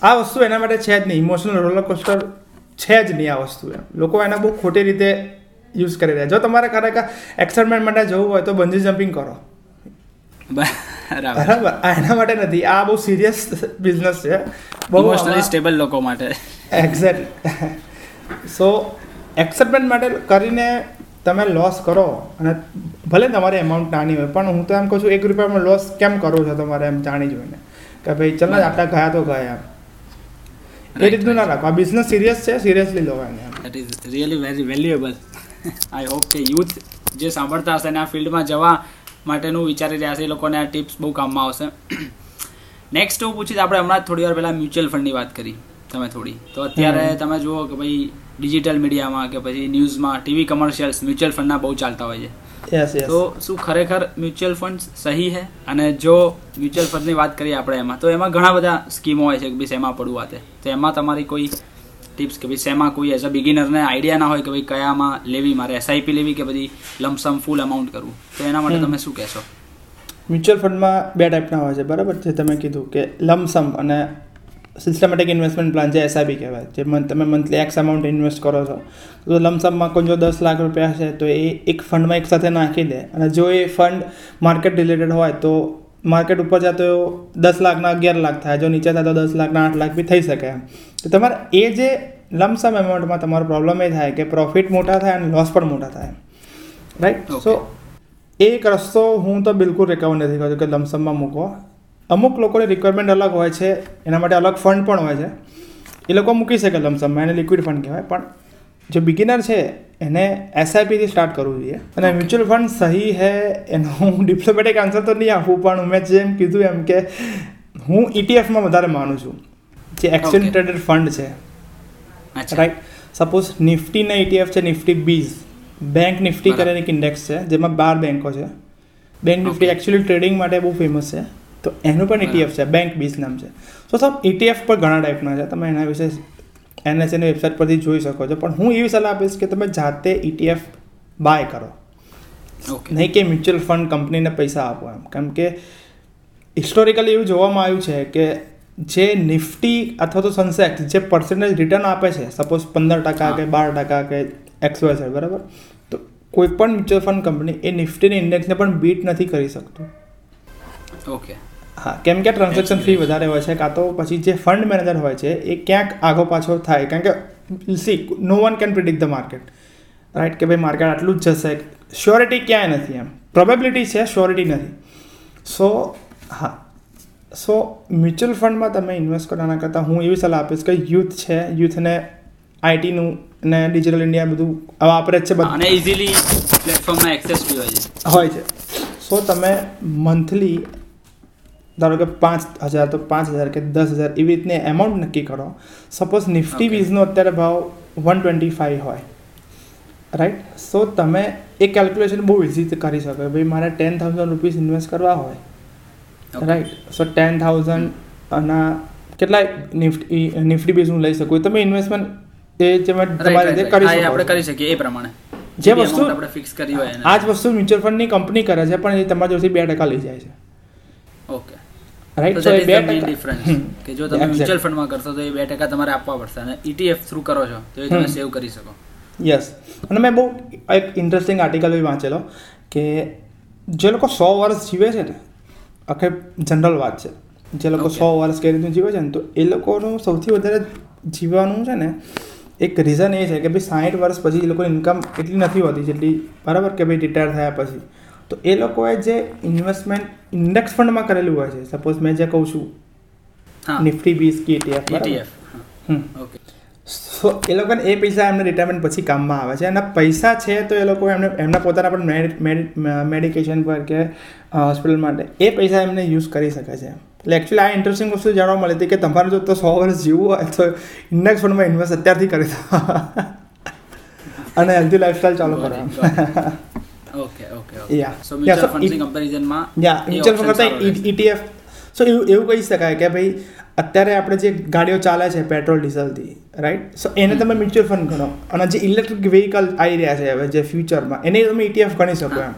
આ વસ્તુ એના માટે છે જ નહીં. ઇમોશનલ રોલર કોસ્ટર છે જ નહીં આ વસ્તુ એમ. લોકો એના બહુ ખોટી રીતે યુઝ કરી રહ્યા જો તમારે ખરેખર એક્સાઇટમેન્ટ માટે જવું હોય તો બંજી જમ્પિંગ કરો. બરાબર. બરાબર એના માટે નથી. આ બહુ સિરિયસ બિઝનેસ છે. બહુ ઇમોશનલી સ્ટેબલ લોકો માટે. એક્ઝેક્ટ સો એક્સેપ્ટમેન્ટ માટે કરીને તમે લોસ કરો અને ભલે તમારે અમાઉન્ટ નાની હોય પણ હું તો એમ કહું છું એક રૂપિયામાં લોસ કેમ કરો છો તમારે એમ જાણી જોઈને? કે ભાઈ ચલો ને આટલા ગયા તો ગયા એમ. એ રીતનું ના રાખો. આ બિઝનેસ સિરિયસ છે સિરિયસલી લો એને that is really very valuable I hope કે યુથ જે સાંભળતા હશે એના આ ફિલ્ડમાં જવા માટેનું વિચારી રહ્યા છે એ લોકોને આ ટિપ્સ બહુ કામમાં આવશે. નેક્સ્ટ હું પૂછીશ આપણે હમણાં જ થોડી વાર પહેલાં મ્યુચ્યુઅલ ફંડની વાત કરી તમે થોડી. તો અત્યારે તમે જુઓ કે ભાઈ ડિજિટલ મીડિયામાં કે પછી ન્યૂઝમાં ટીવી કમર્શિયલ્સ મ્યુચ્યુઅલ ફંડના બહુ ચાલતા હોય છે. તો શું ખરેખર મ્યુચ્યુઅલ ફંડ સહી છે? અને જો મ્યુચ્યુઅલ ફંડની વાત કરીએ આપણે એમાં તો એમાં ઘણા બધા સ્કીમો હોય છે કે ભાઈ શેમાં પડવું વાતે તો એમાં તમારી કોઈ ટિપ્સ કે ભાઈ શેમાં કોઈ એઝ અ બિગિનરને આઈડિયા ના હોય કે ભાઈ કયામાં લેવી મારે એસઆઈપી લેવી કે બધી લમસમ ફૂલ અમાઉન્ટ કરવું. તો એના માટે તમે શું કહેશો? મ્યુચ્યુઅલ ફંડમાં બે ટાઈપના હોય છે બરાબર? જે તમે કીધું કે લમસમ અને સિસ્ટમેટિક ઇન્વેસ્ટમેન્ટ પ્લાન જે એસઆઈબી કહેવાય જે તમે મંથલી એક્સ અમાઉન્ટ ઇન્વેસ્ટ કરો છો. તો લમસમમાં કોઈ જો દસ લાખ રૂપિયા છે તો એ એક ફંડમાં એક સાથે નાખી દે. અને જો એ ફંડ માર્કેટ રિલેટેડ હોય તો માર્કેટ ઉપર જાય તો દસ લાખના અગિયાર લાખ થાય. જો નીચે થાય તો દસ લાખના આઠ લાખ બી થઈ શકે એમ. તો તમારે એ જે લમસમ એમાઉન્ટમાં તમારો પ્રોબ્લેમ એ થાય કે પ્રોફિટ મોટા થાય અને લોસ પણ મોટા થાય. રાઈટ સો એક રસ્તો હું તો બિલકુલ રેકમેન્ડ નથી કરતો કે લમસમમાં મૂકો. અમુક લોકોની રિક્વાયરમેન્ટ અલગ હોય છે એના માટે અલગ ફંડ પણ હોય છે. એ લોકો મૂકી શકે લમસમમાં એને લિક્વિડ ફંડ કહેવાય. પણ જે બિગિનર છે એને એસઆઈપીથી સ્ટાર્ટ કરવું જોઈએ. અને મ્યુચ્યુઅલ ફંડ સહી હે એનો હું ડિપ્લોમેટિક આન્સર તો નહીં આપું પણ મેં જેમ કીધું એમ કે હું ઇટીએફમાં વધારે માનું છું. જે એક્સચેન્જ. ટ્રેડેડ ફંડ છે. રાઈટ સપોઝ નિફ્ટીના ETF છે નિફ્ટી બીઝ બેંક નિફ્ટી. કરીને એક ઇન્ડેક્સ છે જેમાં બાર બેંકો છે. Bank Nifty. એકચ્યુઅલી ટ્રેડિંગ માટે બહુ ફેમસ છે. તો એનું પણ. ETF છે બેંક બીઝ નામ છે. સો સબ ETF પર ઘણા ટાઈપના છે. તમે એના વિશે એનએસએની વેબસાઇટ પરથી જોઈ શકો છો. પણ હું એવી સલાહ આપીશ કે તમે જાતે ETF બાય કરો. નહીં કે મ્યુચ્યુઅલ ફંડ કંપનીને પૈસા આપો એમ. કેમ કે હિસ્ટોરિકલી એવું જોવામાં આવ્યું છે કે જે નિફ્ટી અથવા તો સનસેક્સ જે પર્સન્ટેજ રિટર્ન આપે છે સપોઝ પંદર ટકા કે બાર ટકા કે એક્સ વાય છે બરાબર? તો કોઈ પણ મ્યુચ્યુઅલ ફંડ કંપની એ નિફ્ટીની ઇન્ડેક્સને પણ બીટ નથી કરી શકતું. ઓકે. હા કેમ કે ટ્રાન્ઝેક્શન ફી વધારે હોય છે કાં તો પછી જે ફંડ મેનેજર હોય છે એ ક્યાંક આગો પાછો થાય. કારણ કે see no one can predict the market right કે ભાઈ માર્કેટ આટલું જ જશે. શ્યોરિટી ક્યાંય નથી એમ. પ્રોબેબિલિટી છે શ્યોરિટી નથી. સો હા. સો મ્યુચ્યુઅલ ફંડમાં તમે ઇન્વેસ્ટ કરવાના કરતાં હું એવી સલાહ આપીશ કે યુથ છે યુથને આઈટીનું ને ડિજિટલ ઇન્ડિયા બધું વાપરે જ છે બધું અને ઇઝીલી પ્લેટફોર્મમાં એક્સેસ બી હોય છે. હોય છે. સો તમે મંથલી ધારો કે પાંચ હજાર તો પાંચ હજાર કે દસ હજાર એવી રીતની એમાઉન્ટ નક્કી કરો. Suppose Nifty. વીઝનો અત્યારે ભાવ વન ટ્વેન્ટી ફાઈવ હોય. રાઈટ સો તમે એ કેલ્ક્યુલેશન બહુ ઇઝી કરી શકો ભાઈ મારે ટેન થાઉઝન્ડ રૂપીસ ઇન્વેસ્ટ કરવા હોય. રાઈટ સો ટેન થાઉઝન્ડ અને કેટલા નિફ્ટી નિફ્ટી બેઝ હું લઈ શકું. તમે ઇન્વેસ્ટમેન્ટ એ જે તમારી રીતે કરી શકો આપણે કરી શકીએ એ પ્રમાણે. જે વસ્તુ- આપણે ફિક્સ કરી હોય આ જ વસ્તુ મ્યુચ્યુઅલ ફંડની કંપની કરે છે પણ એ તમારી જોડેથી બે ટકા લઈ જાય છે. ઓકે રાઈટ સો એ બે difference કે જો તમે. મ્યુચ્યુઅલ ફંડમાં કરશો તો એ બે ટકા તમારે આપવા પડશે. અને ETF થ્રુ કરો છો તો એ તમે સેવ કરી શકો. યસ અને મેં બહુ એક ઇન્ટરેસ્ટિંગ આર્ટિકલ બી વાંચેલો કે જે લોકો સો વર્ષ જીવે છે ને આખે જનરલ વાત છે. જે લોકો સો વર્ષ કઈ રીતનું જીવે છે ને તો એ લોકોનું સૌથી વધારે જીવવાનું છે ને એક રીઝન એ છે કે ભાઈ સાઠ વર્ષ પછી એ લોકોની ઇન્કમ એટલી નથી હોતી જેટલી બરાબર કે ભાઈ રિટાયર થયા પછી. તો એ લોકોએ જે ઇન્વેસ્ટમેન્ટ ઇન્ડેક્સ ફંડમાં કરેલું હોય છે સપોઝ મેં જે કહું છું નિફ્ટી બીસ કે ETF બરાબર? ઓકે સો એ લોકોને એ પૈસા એમને રિટાયરમેન્ટ પછી કામમાં આવે છે. અને પૈસા છે તો એ લોકો એમને એમના પોતાના પણ મેડિકેશન પર કે હોસ્પિટલ માટે એ પૈસા એમને યુઝ કરી શકે છે. એટલે એકચ્યુઅલી આ ઇન્ટરેસ્ટિંગ વસ્તુ જાણવા મળી હતી કે તમારે જો તો સો વર્ષ જીવવું હોય તો ઇન્ડેક્સ ફંડમાં ઇન્વેસ્ટ અત્યારથી કરી દો. અને હેલ્ધી લાઈફસ્ટાઈલ ચાલુ કરો. Okay okay okay Yeah. So mutual it- કમ્પેરિઝનમાં યા મ્યુચ્યુઅલ ફંડ કરતાં ઇટીએફ સો એવું એવું કહી શકાય કે ભાઈ અત્યારે આપણે જે ગાડીઓ ચાલે છે પેટ્રોલ ડીઝલથી રાઈટ સો એને તમે મ્યુચ્યુઅલ ફંડ ગણો. અને જે ઇલેક્ટ્રિક વ્હીકલ આવી રહ્યા છે હવે જે ફ્યુચરમાં એને તમે ઇટીએફ ગણી શકો એમ.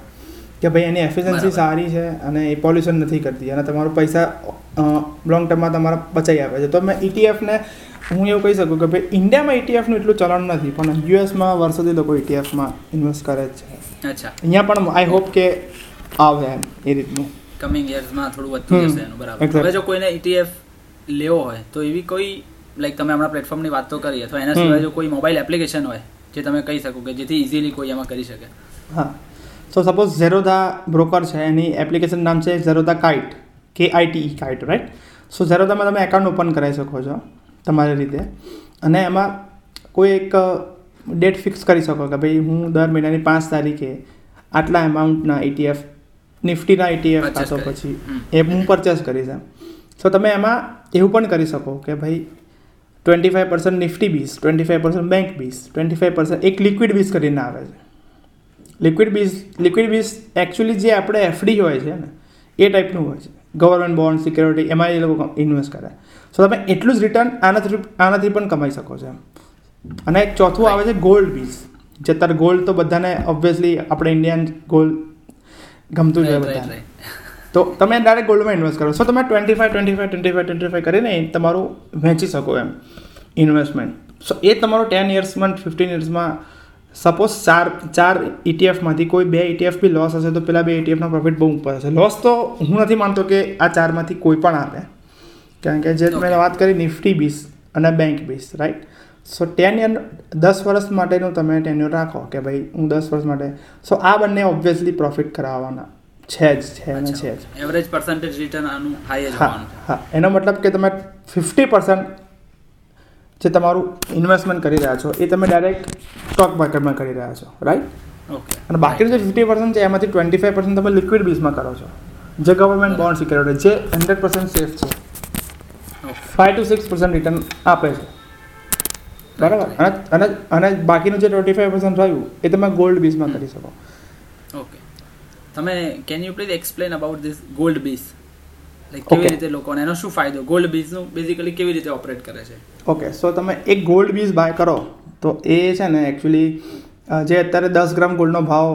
કે ભાઈ એની એફિશિયન્સી સારી છે અને એ પોલ્યુશન નથી કરતી. અને તમારો પૈસા લોંગ ટર્મમાં તમારા બચાવી આપે છે. તો મેં ઇટીએફને હું એવું કહી શકું કે ભાઈ ઇન્ડિયામાં ઇટીએફનું એટલું ચલણ નથી પણ યુએસમાં વર્ષોથી લોકો ઇટીએફમાં ઇન્વેસ્ટ કરે જ છે. અચ્છા. અહીંયા પણ આઈ હોપ કે આવે એમ એ રીતનું. કમિંગ યર્સમાં થોડું વધતું જશે એનું બરાબર. હવે જો કોઈને ETF લેવો હોય તો એવી કોઈ લાઈક તમે હમણાં પ્લેટફોર્મની વાત તો કરી અથવા એના સિવાય જો કોઈ મોબાઈલ એપ્લિકેશન હોય જે તમે કહી શકો કે જેથી ઇઝીલી કોઈ એમાં કરી શકે. હા. સો સપોઝ ઝેરોધા બ્રોકર છે એની એપ્લિકેશન નામ છે ઝેરોધા કાઇટ કે આઈટી કાઇટ રાઈટ સો ઝેરોધામાં તમે એકાઉન્ટ ઓપન કરાવી શકો છો તમારી રીતે. અને એમાં કોઈ એક ડેટ ફિક્સ કરી શકો કે ભાઈ હું દર મહિનાની પાંચ તારીખે આટલા એમાઉન્ટના ETF નિફ્ટીના ETF કાં તો પછી એ હું પરચેસ કરીશ એમ. સો તમે એમાં એવું પણ કરી શકો કે ભાઈ twenty five percent Nifty BeES twenty five percent bank BeES twenty five percent એક લિક્વિડ બીસ કરીને આવે છે. Liquid BeES liquid BeES actually જે આપણે એફડી હોય છે ને એ ટાઈપનું હોય છે. ગવર્મેન્ટ બોન્ડ સિક્યોરિટી એમાં એ લોકો ઇન્વેસ્ટ કરે. સો તમે એટલું જ રિટર્ન આનાથી આનાથી પણ કમાઈ શકો છો અને એક ચોથું આવે છે ગોલ્ડ બીસ જે અત્યારે ગોલ્ડ તો બધાને ઓબ્વિયસલી આપણે ઇન્ડિયન ગોલ્ડ ગમતું જ હોય બધાને. તો તમે ડાયરેક્ટ ગોલ્ડમાં ઇન્વેસ્ટ કરો. સો તમે twenty five twenty five twenty five twenty five કરીને તમારું વહેંચી શકો એમ ઇન્વેસ્ટમેન્ટ સો એ તમારું ટેન યર્સમાં ફિફ્ટીન યર્સમાં સપોઝ ચાર ચાર ઇટીએફમાંથી કોઈ બે ઇટીએફ બી લોસ હશે તો પેલા બે ઇટીએફનો પ્રોફિટ બહુ ઉપર હશે. લોસ તો હું નથી માનતો કે આ ચારમાંથી કોઈ પણ આવે કારણ કે જે મેં વાત કરી નિફ્ટી બીસ અને bank BeES right so ten year દસ વર્ષ માટેનું તમે ટેન્યુર રાખો કે ભાઈ હું દસ વર્ષ માટે. સો આ બંને ઓબ્વિયસલી પ્રોફિટ કરાવવાના. છે જ છે અને છે જ. એવરેજ પર્સન્ટેજ રિટર્ન આનું હાઈ જ હા એનો મતલબ કે તમે ફિફ્ટી પર્સન્ટ જે તમારું ઇન્વેસ્ટમેન્ટ કરી રહ્યા છો એ તમે ડાયરેક્ટ સ્ટોક માર્કેટમાં કરી રહ્યા છો રાઈટ ઓકે અને બાકીનું જે ફિફ્ટી પર્સન્ટ છે એમાંથી ટ્વેન્ટી ફાઈવ પર્સન્ટ તમે લિક્વિડ બીસમાં કરો છો. જે ગવર્મેન્ટ બોન્ડ સિક્યોરિટી જે હંડ્રેડ પર્સન્ટ સેફ છે five five to six percent return આપે છે. બરાબર? અને અને બાકીનું જે ટ્વેન્ટી ફાઈવ પર્સન્ટ રહ્યું એ તમે ગોલ્ડ બીસમાં કરી શકો. તમે can you please explain about this gold BeES like કેવી રીતે લોકોને એનો શું ફાયદો? ગોલ્ડ બીઝનું બેઝિકલી કેવી રીતે ઓપરેટ કરે છે? ઓકે સો તમે એક ગોલ્ડ બીઝ બાય કરો તો એ છે ને એકચ્યુઅલી જે અત્યારે દસ ગ્રામ ગોલ્ડનો ભાવ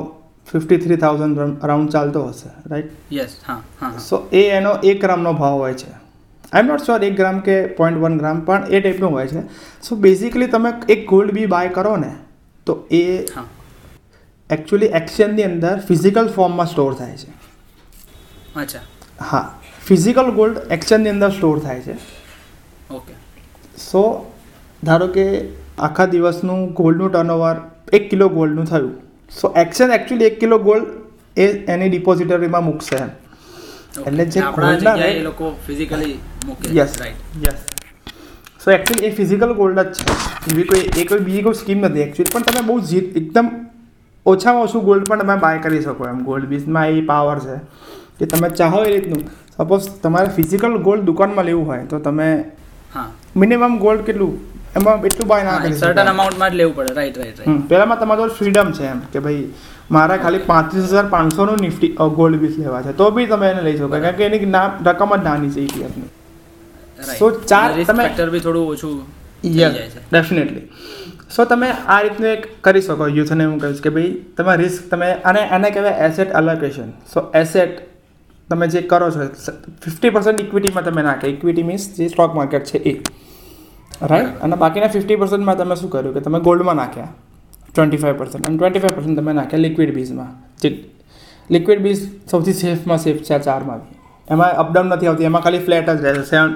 ફિફ્ટી થ્રી થાઉઝન્ડ અરાઉન્ડ ચાલતો હશે રાઈટ યસ હા હા હા. સો એ એનો એક ગ્રામનો ભાવ હોય છે. આઈ એમ નોટ શ્યોર એક ગ્રામ કે પોઈન્ટ વન ગ્રામ પણ એ ટાઈપનું હોય છે. સો બેઝિકલી તમે એક ગોલ્ડ બી બાય કરો ને તો એ હા. એકચ્યુઅલી એક્સચેન્જની અંદર ફિઝિકલ ફોર્મમાં સ્ટોર થાય છે. અચ્છા. હા ફિઝિકલ ગોલ્ડ એક્સચેન્જની અંદર સ્ટોર થાય છે. ઓકે. સો ધારો કે આખા દિવસનું ગોલ્ડનું ટર્નઓવર એક કિલો ગોલ્ડનું થયું. સો એક્સચેન્જ એકચ્યુઅલી એક કિલો ગોલ્ડ એ એની ડિપોઝિટરીમાં મૂકશે એમ. એટલે જે આપણા gold ના જગ્યાએ rate- એ લોકો ફિઝિકલી મૂકે. Yes right yes so actually એ ફિઝિકલ ગોલ્ડ જ છે. એવી કોઈ એ કોઈ બીજી કોઈ સ્કીમ નથી એકચ્યુઅલી પણ તમે બહુ જીત એકદમ ઓછામાં ઓછું ગોલ્ડ પણ તમે બાય કરી શકો એમ. ગોલ્ડ બીજમાં એ પાવર છે કે તમે ચાહો એ રીતનું. સપોઝ તમારે ફિઝિકલ ગોલ્ડ દુકાનમાં લેવું હોય તો તમે હા. મિનિમમ ગોલ્ડ કેટલું? એમાં એટલું બાય ના કરી સર્ટન અમાઉન્ટમાં જ લેવું પડે. રાઈટ રાઈટ રાઈટ પહેલામાં તમારો ફ્રીડમ છે એમ કે ભાઈ મારા ખાલી પાંત્રીસ હજાર પાંચસોનું નિફ્ટી ગોલ્ડ બીસ લેવા છે. તો બી તમે એને લઈ શકો. કારણ કે એની રકમ જ નાની છે ઇટીએફની સો ચાર તમે- બી થોડું ઓછું યસ ડેફિનેટલી સો તમે આ રીતનું એક કરી શકો. યુથને હું કહીશ કે ભાઈ તમે રિસ્ક તમે અને આને કહેવાય એસેટ અલોકેશન સો એસેટ તમે જે કરો છો ફિફ્ટી પર્સન્ટ ઇક્વિટીમાં તમે નાખે. ઇક્વિટી મીન્સ જે સ્ટોક માર્કેટ છે એ. રાઈટ અને બાકીના ફિફ્ટી પર્સન્ટમાં તમે શું કર્યું? કે તમે ગોલ્ડમાં નાખ્યા. ટ્વેન્ટી ફાઈવ પર્સન્ટ અને ટ્વેન્ટી ફાઈવ પર્સન્ટ તમે નાખ્યા લિક્વિડ બીઝમાં જે લિક્વિડ બીઝ સૌથી સેફમાં સેફ છે આ ચારમાંથી એમાં અપડાઉન નથી આવતી. એમાં ખાલી ફ્લેટ જ રહે છે. Seven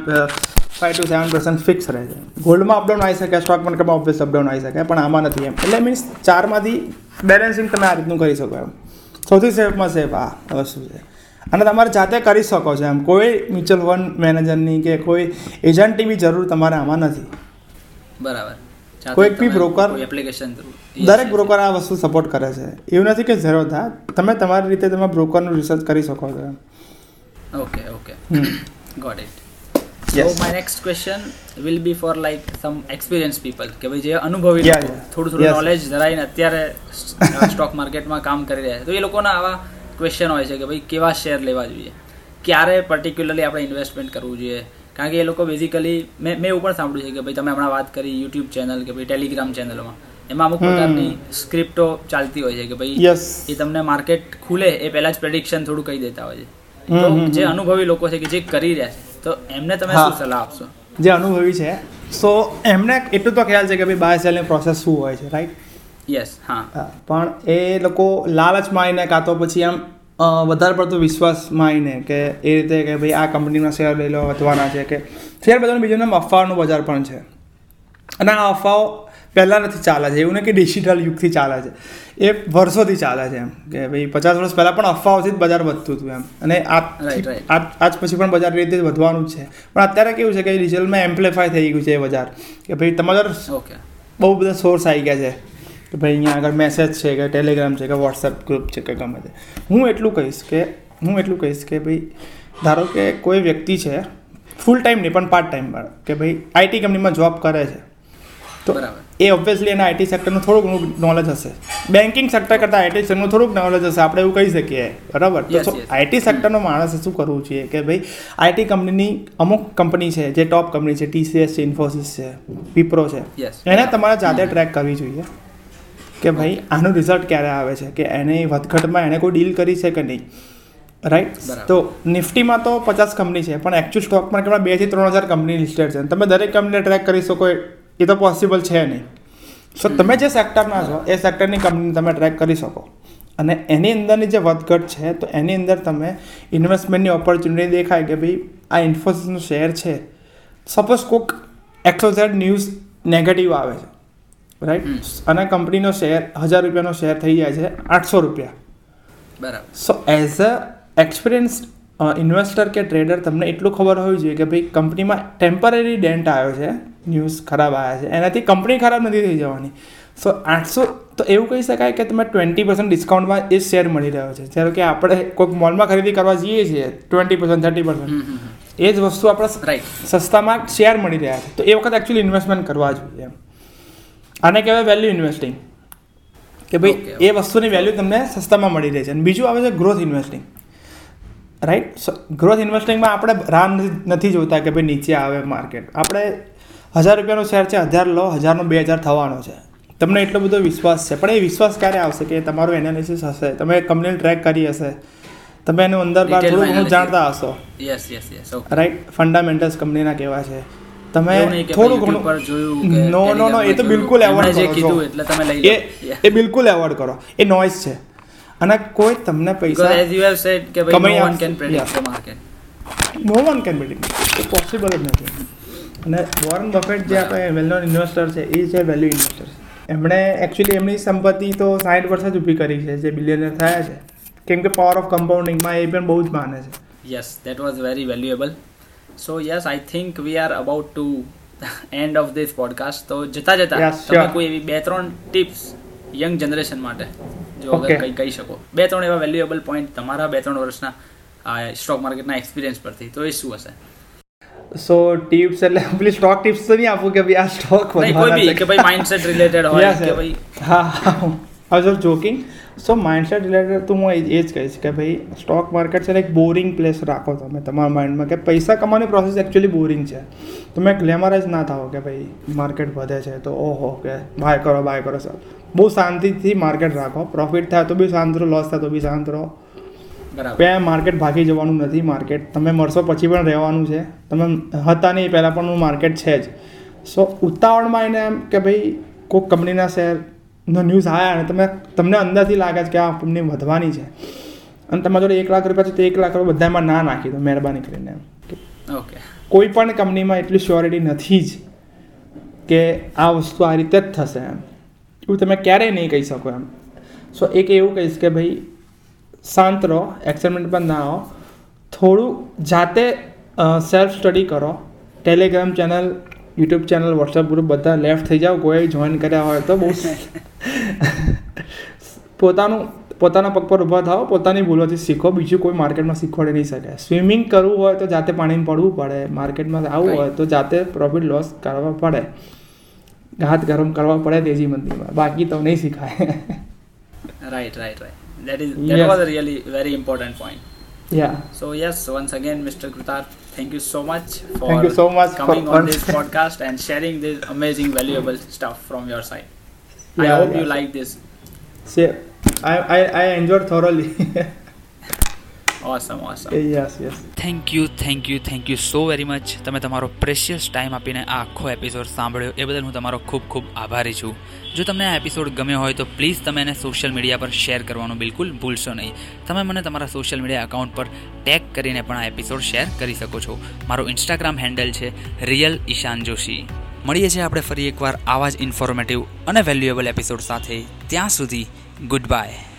five to seven percent fix રહે છે. ગોલ્ડમાં અપડાઉન આવી શકે સ્ટોક માર્કેટમાં ઓબ્વિયસ અપડાઉન આવી શકે પણ આમાં નથી એમ. એટલે મીન્સ ચારમાંથી બેલેન્સિંગ તમે આ રીતનું કરી શકો એમ. સૌથી સેફમાં સેફ આ વસ્તુ છે. અને તમારે જાતે કરી શકો છો એમ. કોઈ મ્યુચ્યુઅલ ફંડ મેનેજરની કે કોઈ એજન્ટની બી જરૂર તમારે આમાં નથી. બરાબર. કોઈક બી બ્રોકર એપ્લિકેશન દરેક બ્રોકર આ વસ્તુ સપોર્ટ કરે છે. એવું નથી કે ઝેરો થાય તમે તમારી રીતે તમે બ્રોકરનું રિસર્ચ કરી શકો છો એમ. Okay okay got it. So my next question will be for like some experience people કે ભાઈ જે અનુભવી લોકો થોડું થોડું નોલેજ ધરાવીને અત્યારે સ્ટોક માર્કેટમાં કામ કરી રહ્યા છે. તો એ લોકોના આવા ક્વેશ્ચન હોય છે કે ભાઈ કેવા શેર લેવા જોઈએ? ક્યારે પર્ટિક્યુલરલી આપણે ઇન્વેસ્ટમેન્ટ કરવું જોઈએ? કારણ કે એ લોકો બેઝિકલી મેં મેં એવું પણ સાંભળ્યું છે કે ભાઈ તમે હમણાં વાત કરી યુટ્યુબ ચેનલ કે ભાઈ ટેલિગ્રામ ચેનલોમાં એમાં અમુક પ્રકારની સ્ક્રિપ્ટો ચાલતી હોય છે કે ભાઈ એ તમને માર્કેટ ખુલે એ પહેલાં જ પ્રેડિક્શન થોડું કહી દેતા હોય છે. તો જે અનુભવી લોકો છે કે જે કરી રહ્યા છે તો એમને તમે શું સલાહ આપશો? જે અનુભવી છે. સો એમને એટલું તો ખ્યાલ છે કે ભાઈ બાય સેલની પ્રોસેસ શું હોય છે રાઈટ યસ હા. પણ એ લોકો લાલચ આવીને કાં તો પછી આમ વધારે પડતો વિશ્વાસ આવીને કે એ રીતે કે ભાઈ આ કંપનીના શેર લઈ લો વધવાના છે કે શેર બજારનું બીજું નામ અફવાનું બજાર પણ છે. અને આ અફવાઓ પહેલાં નથી ચાલે છે. એવું નહીં કે ડિજિટલ યુગથી ચાલે છે. એ વર્ષોથી ચાલે છે એમ. કે ભાઈ પચાસ વર્ષ પહેલાં પણ અફવાઓથી જ બજાર વધતું હતું એમ. અને આજ પછી પણ બજાર રીતે જ વધવાનું જ છે. પણ અત્યારે કેવું છે કે ડિજિટલમાં એમ્પ્લિફાય થઈ ગયું છે એ બજાર. કે ભાઈ તમારા બહુ બધા સોર્સ આવી ગયા છે. કે ભાઈ અહીંયા આગળ મેસેજ છે કે ટેલિગ્રામ છે કે વોટ્સએપ ગ્રુપ છે કે ગમે તે. હું એટલું કહીશ કે હું એટલું કહીશ કે ભાઈ ધારો કે કોઈ વ્યક્તિ છે ફૂલ ટાઈમ નહીં પણ પાર્ટ ટાઈમ કે ભાઈ આઈટી કંપનીમાં જોબ કરે છે. તો એ ઓબ્વિયસલી એના આઈટી સેક્ટરનું થોડું ઘણું નોલેજ હશે. બેન્કિંગ સેક્ટર કરતાં આઈટી સેક્ટરનું થોડુંક નોલેજ હશે. આપણે એવું કહી શકીએ. બરાબર? તો આઈટી સેક્ટરનો માણસે શું કરવું જોઈએ કે ભાઈ આઈટી કંપનીની અમુક કંપની છે જે ટોપ કંપની છે ટીસીએસ છે ઇન્ફોસિસ છે વિપ્રો છે એને તમારે જાતે ટ્રેક કરવી જોઈએ. કે ભાઈ આનું રિઝલ્ટ ક્યારે આવે છે? કે એને વધઘટમાં એને કોઈ ડીલ કરી છે કે નહીં? રાઈટ તો નિફ્ટીમાં તો પચાસ કંપની છે પણ એકચ્યુઅલ સ્ટોક માર્કેટમાં બેથી ત્રણ હજાર કંપની લિસ્ટેડ છે. તમે દરેક કંપનીને ટ્રેક કરી શકો એ તો પોસિબલ છે નહીં. સો તમે જે સેક્ટરના છો એ સેક્ટરની કંપનીને તમે ટ્રેક કરી શકો. અને એની અંદરની જે વધઘટ છે તો એની અંદર તમે ઇન્વેસ્ટમેન્ટની ઓપોર્ચ્યુનિટી દેખાય કે ભાઈ આ ઇન્ફોસિસનું શેર છે. સપોઝ કોઈક એક્સોઝેડ ન્યૂઝ નેગેટિવ આવે છે રાઈટ અને કંપનીનો શેર હજાર રૂપિયાનો શેર થઈ જાય છે આઠસો રૂપિયા. બરાબર. So as a experience investor કે ટ્રેડર તમને એટલું ખબર હોવી જોઈએ કે ભાઈ કંપનીમાં ટેમ્પરરી ડેન્ટ આવ્યો છે ન્યૂઝ ખરાબ આવ્યા છે. એનાથી કંપની ખરાબ નથી થઈ જવાની. સો આઠસો તો એવું કહી શકાય કે તમે ટ્વેન્ટી પર્સન્ટ ડિસ્કાઉન્ટમાં એ શેર મળી રહ્યો છે. જ્યારે કે આપણે કોઈક મોલમાં ખરીદી કરવા જઈએ છીએ ટ્વેન્ટી પર્સન્ટ થર્ટી પર્સન્ટ એ જ વસ્તુ આપણે સસ્તામાં શેર મળી રહ્યા છે. તો એ વખત એકચ્યુઅલી ઇન્વેસ્ટમેન્ટ કરવા જોઈએ એમ. આને કહેવાય વેલ્યુ ઇન્વેસ્ટિંગ કે ભાઈ એ વસ્તુની વેલ્યુ તમને સસ્તામાં મળી રહે છે. અને બીજું આવે છે ગ્રોથ ઇન્વેસ્ટિંગ રાઈટ ગ્રોથ ઇન્વેસ્ટિંગમાં આપણે રાહ નથી જોતા કે ભાઈ નીચે આવે માર્કેટ આપણે હજાર રૂપિયાનો શેર છે હજાર લો હજારનો બે હજાર થવાનો છે. તમને એટલો બધો વિશ્વાસ છે પણ એ વિશ્વાસ ક્યારે આવશે કે તમારું એનાલિસિસ હશે? તમે કંપનીને ટ્રેક કરી હશે. તમે એનું અંદર બહાર થોડું ઘણું જાણતા હશો. Yes yes yes right fundamentals કંપનીના કેવા છે. તમે થોડું ઘણું નો નો નો એ તો બિલકુલ એવોર્ડ કરો કીધું તમે એ એ બિલકુલ એવોર્ડ કરો. એ નોઇઝ છે. અને કોઈ તમને પૈસા એઝ યુ હેવ સેડ કે ભાઈ no one can predict the market no one can predict possible જ નથી. અને વોરન બફેટ જે આપણે વેલ નોન ઇન્વેસ્ટર છે એ છે વેલ્યુ ઇન્વેસ્ટર એમણે એકચ્યુઅલી એમની સંપત્તિ તો સાઠ વર્ષ જ ઊભી કરી છે જે બિલિયનર થયા છે. કેમ કે પાવર ઓફ કમ્પાઉન્ડિંગમાં એ પણ બહુ જ માને છે. Yes that was very valuable so yes I think we are about to end of this podcast તો જતા જતા તમે કોઈ એવી બે ત્રણ ટિપ્સ યંગ જનરેશન માટે જો અગર કંઈ કહી શકો. બે ત્રણ એવા વેલ્યુએબલ પોઈન્ટ તમારા બે ત્રણ વર્ષના સ્ટોક માર્કેટના એક્સપિરિયન્સ પરથી. તો એ શું હશે? સો ટિપ્સ એટલે પેલી સ્ટોક ટિપ્સ તો નહીં આપું કે ભાઈ આ સ્ટોક વધારે બી કે ભાઈ માઇન્ડસેટ રિલેટેડ હોય કે ભાઈ હા હા. જો જોકિંગ સો માઇન્ડસેટ રિલેટેડ તો હું એ જ કહીશ કે ભાઈ સ્ટોક માર્કેટ છે એક બોરિંગ પ્લેસ રાખો તમે તમારા માઇન્ડમાં કે પૈસા કમાવાની પ્રોસેસ એકચ્યુઅલી બોરિંગ છે. તમે ગ્લેમરાઇઝ ના થાઓ કે ભાઈ માર્કેટ વધે છે તો ઓહો કે બાય કરો બાય કરો સર બહુ શાંતિથી માર્કેટ રાખો. પ્રોફિટ થાય તો બી શાંત રહો લોસ થાય તો બી શાંત રહો. ત્યાં માર્કેટ ભાગી જવાનું નથી માર્કેટ તમે મળશો પછી પણ રહેવાનું છે. તમે હતા નહીં પહેલાં પણ માર્કેટ છે જ. સો ઉતાવળમાં એને એમ કે ભાઈ કોઈક કંપનીના શેરનો ન્યૂઝ આવ્યા અને તમે તમને અંદરથી લાગે છે કે આ કંપની વધવાની છે. અને તમારા જોડે એક લાખ રૂપિયા છે તો એક લાખ રૂપિયા બધામાં ના નાખી દો મહેરબાની કરીને એમ. ઓકે. કોઈ પણ કંપનીમાં એટલી શ્યોરિટી નથી જ કે આ વસ્તુ આ રીતે જ થશે એમ. એવું તમે ક્યારેય નહીં કહી શકો એમ. સો એક એવું કહીશ કે ભાઈ શાંત રહો એક્સાઇટમેન્ટ પર ના આવો. થોડું જાતે સેલ્ફ સ્ટડી કરો. Telegram channel YouTube channel WhatsApp group બધા લેફ્ટ થઈ જાઓ. કોઈ જોઈન કર્યા હોય તો બહુ [laughs] પોતાનું પોતાના પગ પર ઊભા થાઓ પોતાની ભૂલોથી શીખો. બીજું કોઈ માર્કેટમાં શીખવાડી નહીં શકે. સ્વિમિંગ કરવું હોય તો જાતે પાણીમાં પડવું પડે. માર્કેટમાં આવવું હોય તો જાતે પ્રોફિટ લોસ કરવા પડે. હાથ ગરમ કરવા પડે તેજી મંદીમાં. બાકી તો નહીં શીખાય. Right right right that is that yes. was a really very important point. Yeah. So yes once again mr krutar thank you so much for thank you so much coming on this podcast and sharing this amazing valuable stuff from your side. Yeah, i hope yeah. you like this. See I, I i enjoyed thoroughly. [laughs] awesome awesome yes yes thank you thank you thank you so very much તમે તમારો precious time આપીને આ આખો episode સાંભળ્યો એ બદલ હું તમારો ખૂબ ખૂબ આભારી છું. જો તમને આ એપિસોડ ગમ્યો હોય તો પ્લીઝ તમે એને સોશિયલ મીડિયા પર શેર કરવાનું બિલકુલ ભૂલશો નહીં. તમે મને તમારા સોશિયલ મીડિયા એકાઉન્ટ પર ટેગ કરીને પણ આ એપિસોડ શેર કરી શકો છો. મારો ઇન્સ્ટાગ્રામ હેન્ડલ છે રિયલ ઈશાન જોશી મળીએ છીએ આપણે ફરી એકવાર આવા જ ઇન્ફોર્મેટિવ અને વેલ્યુએબલ એપિસોડ સાથે. ત્યાં સુધી ગુડ બાય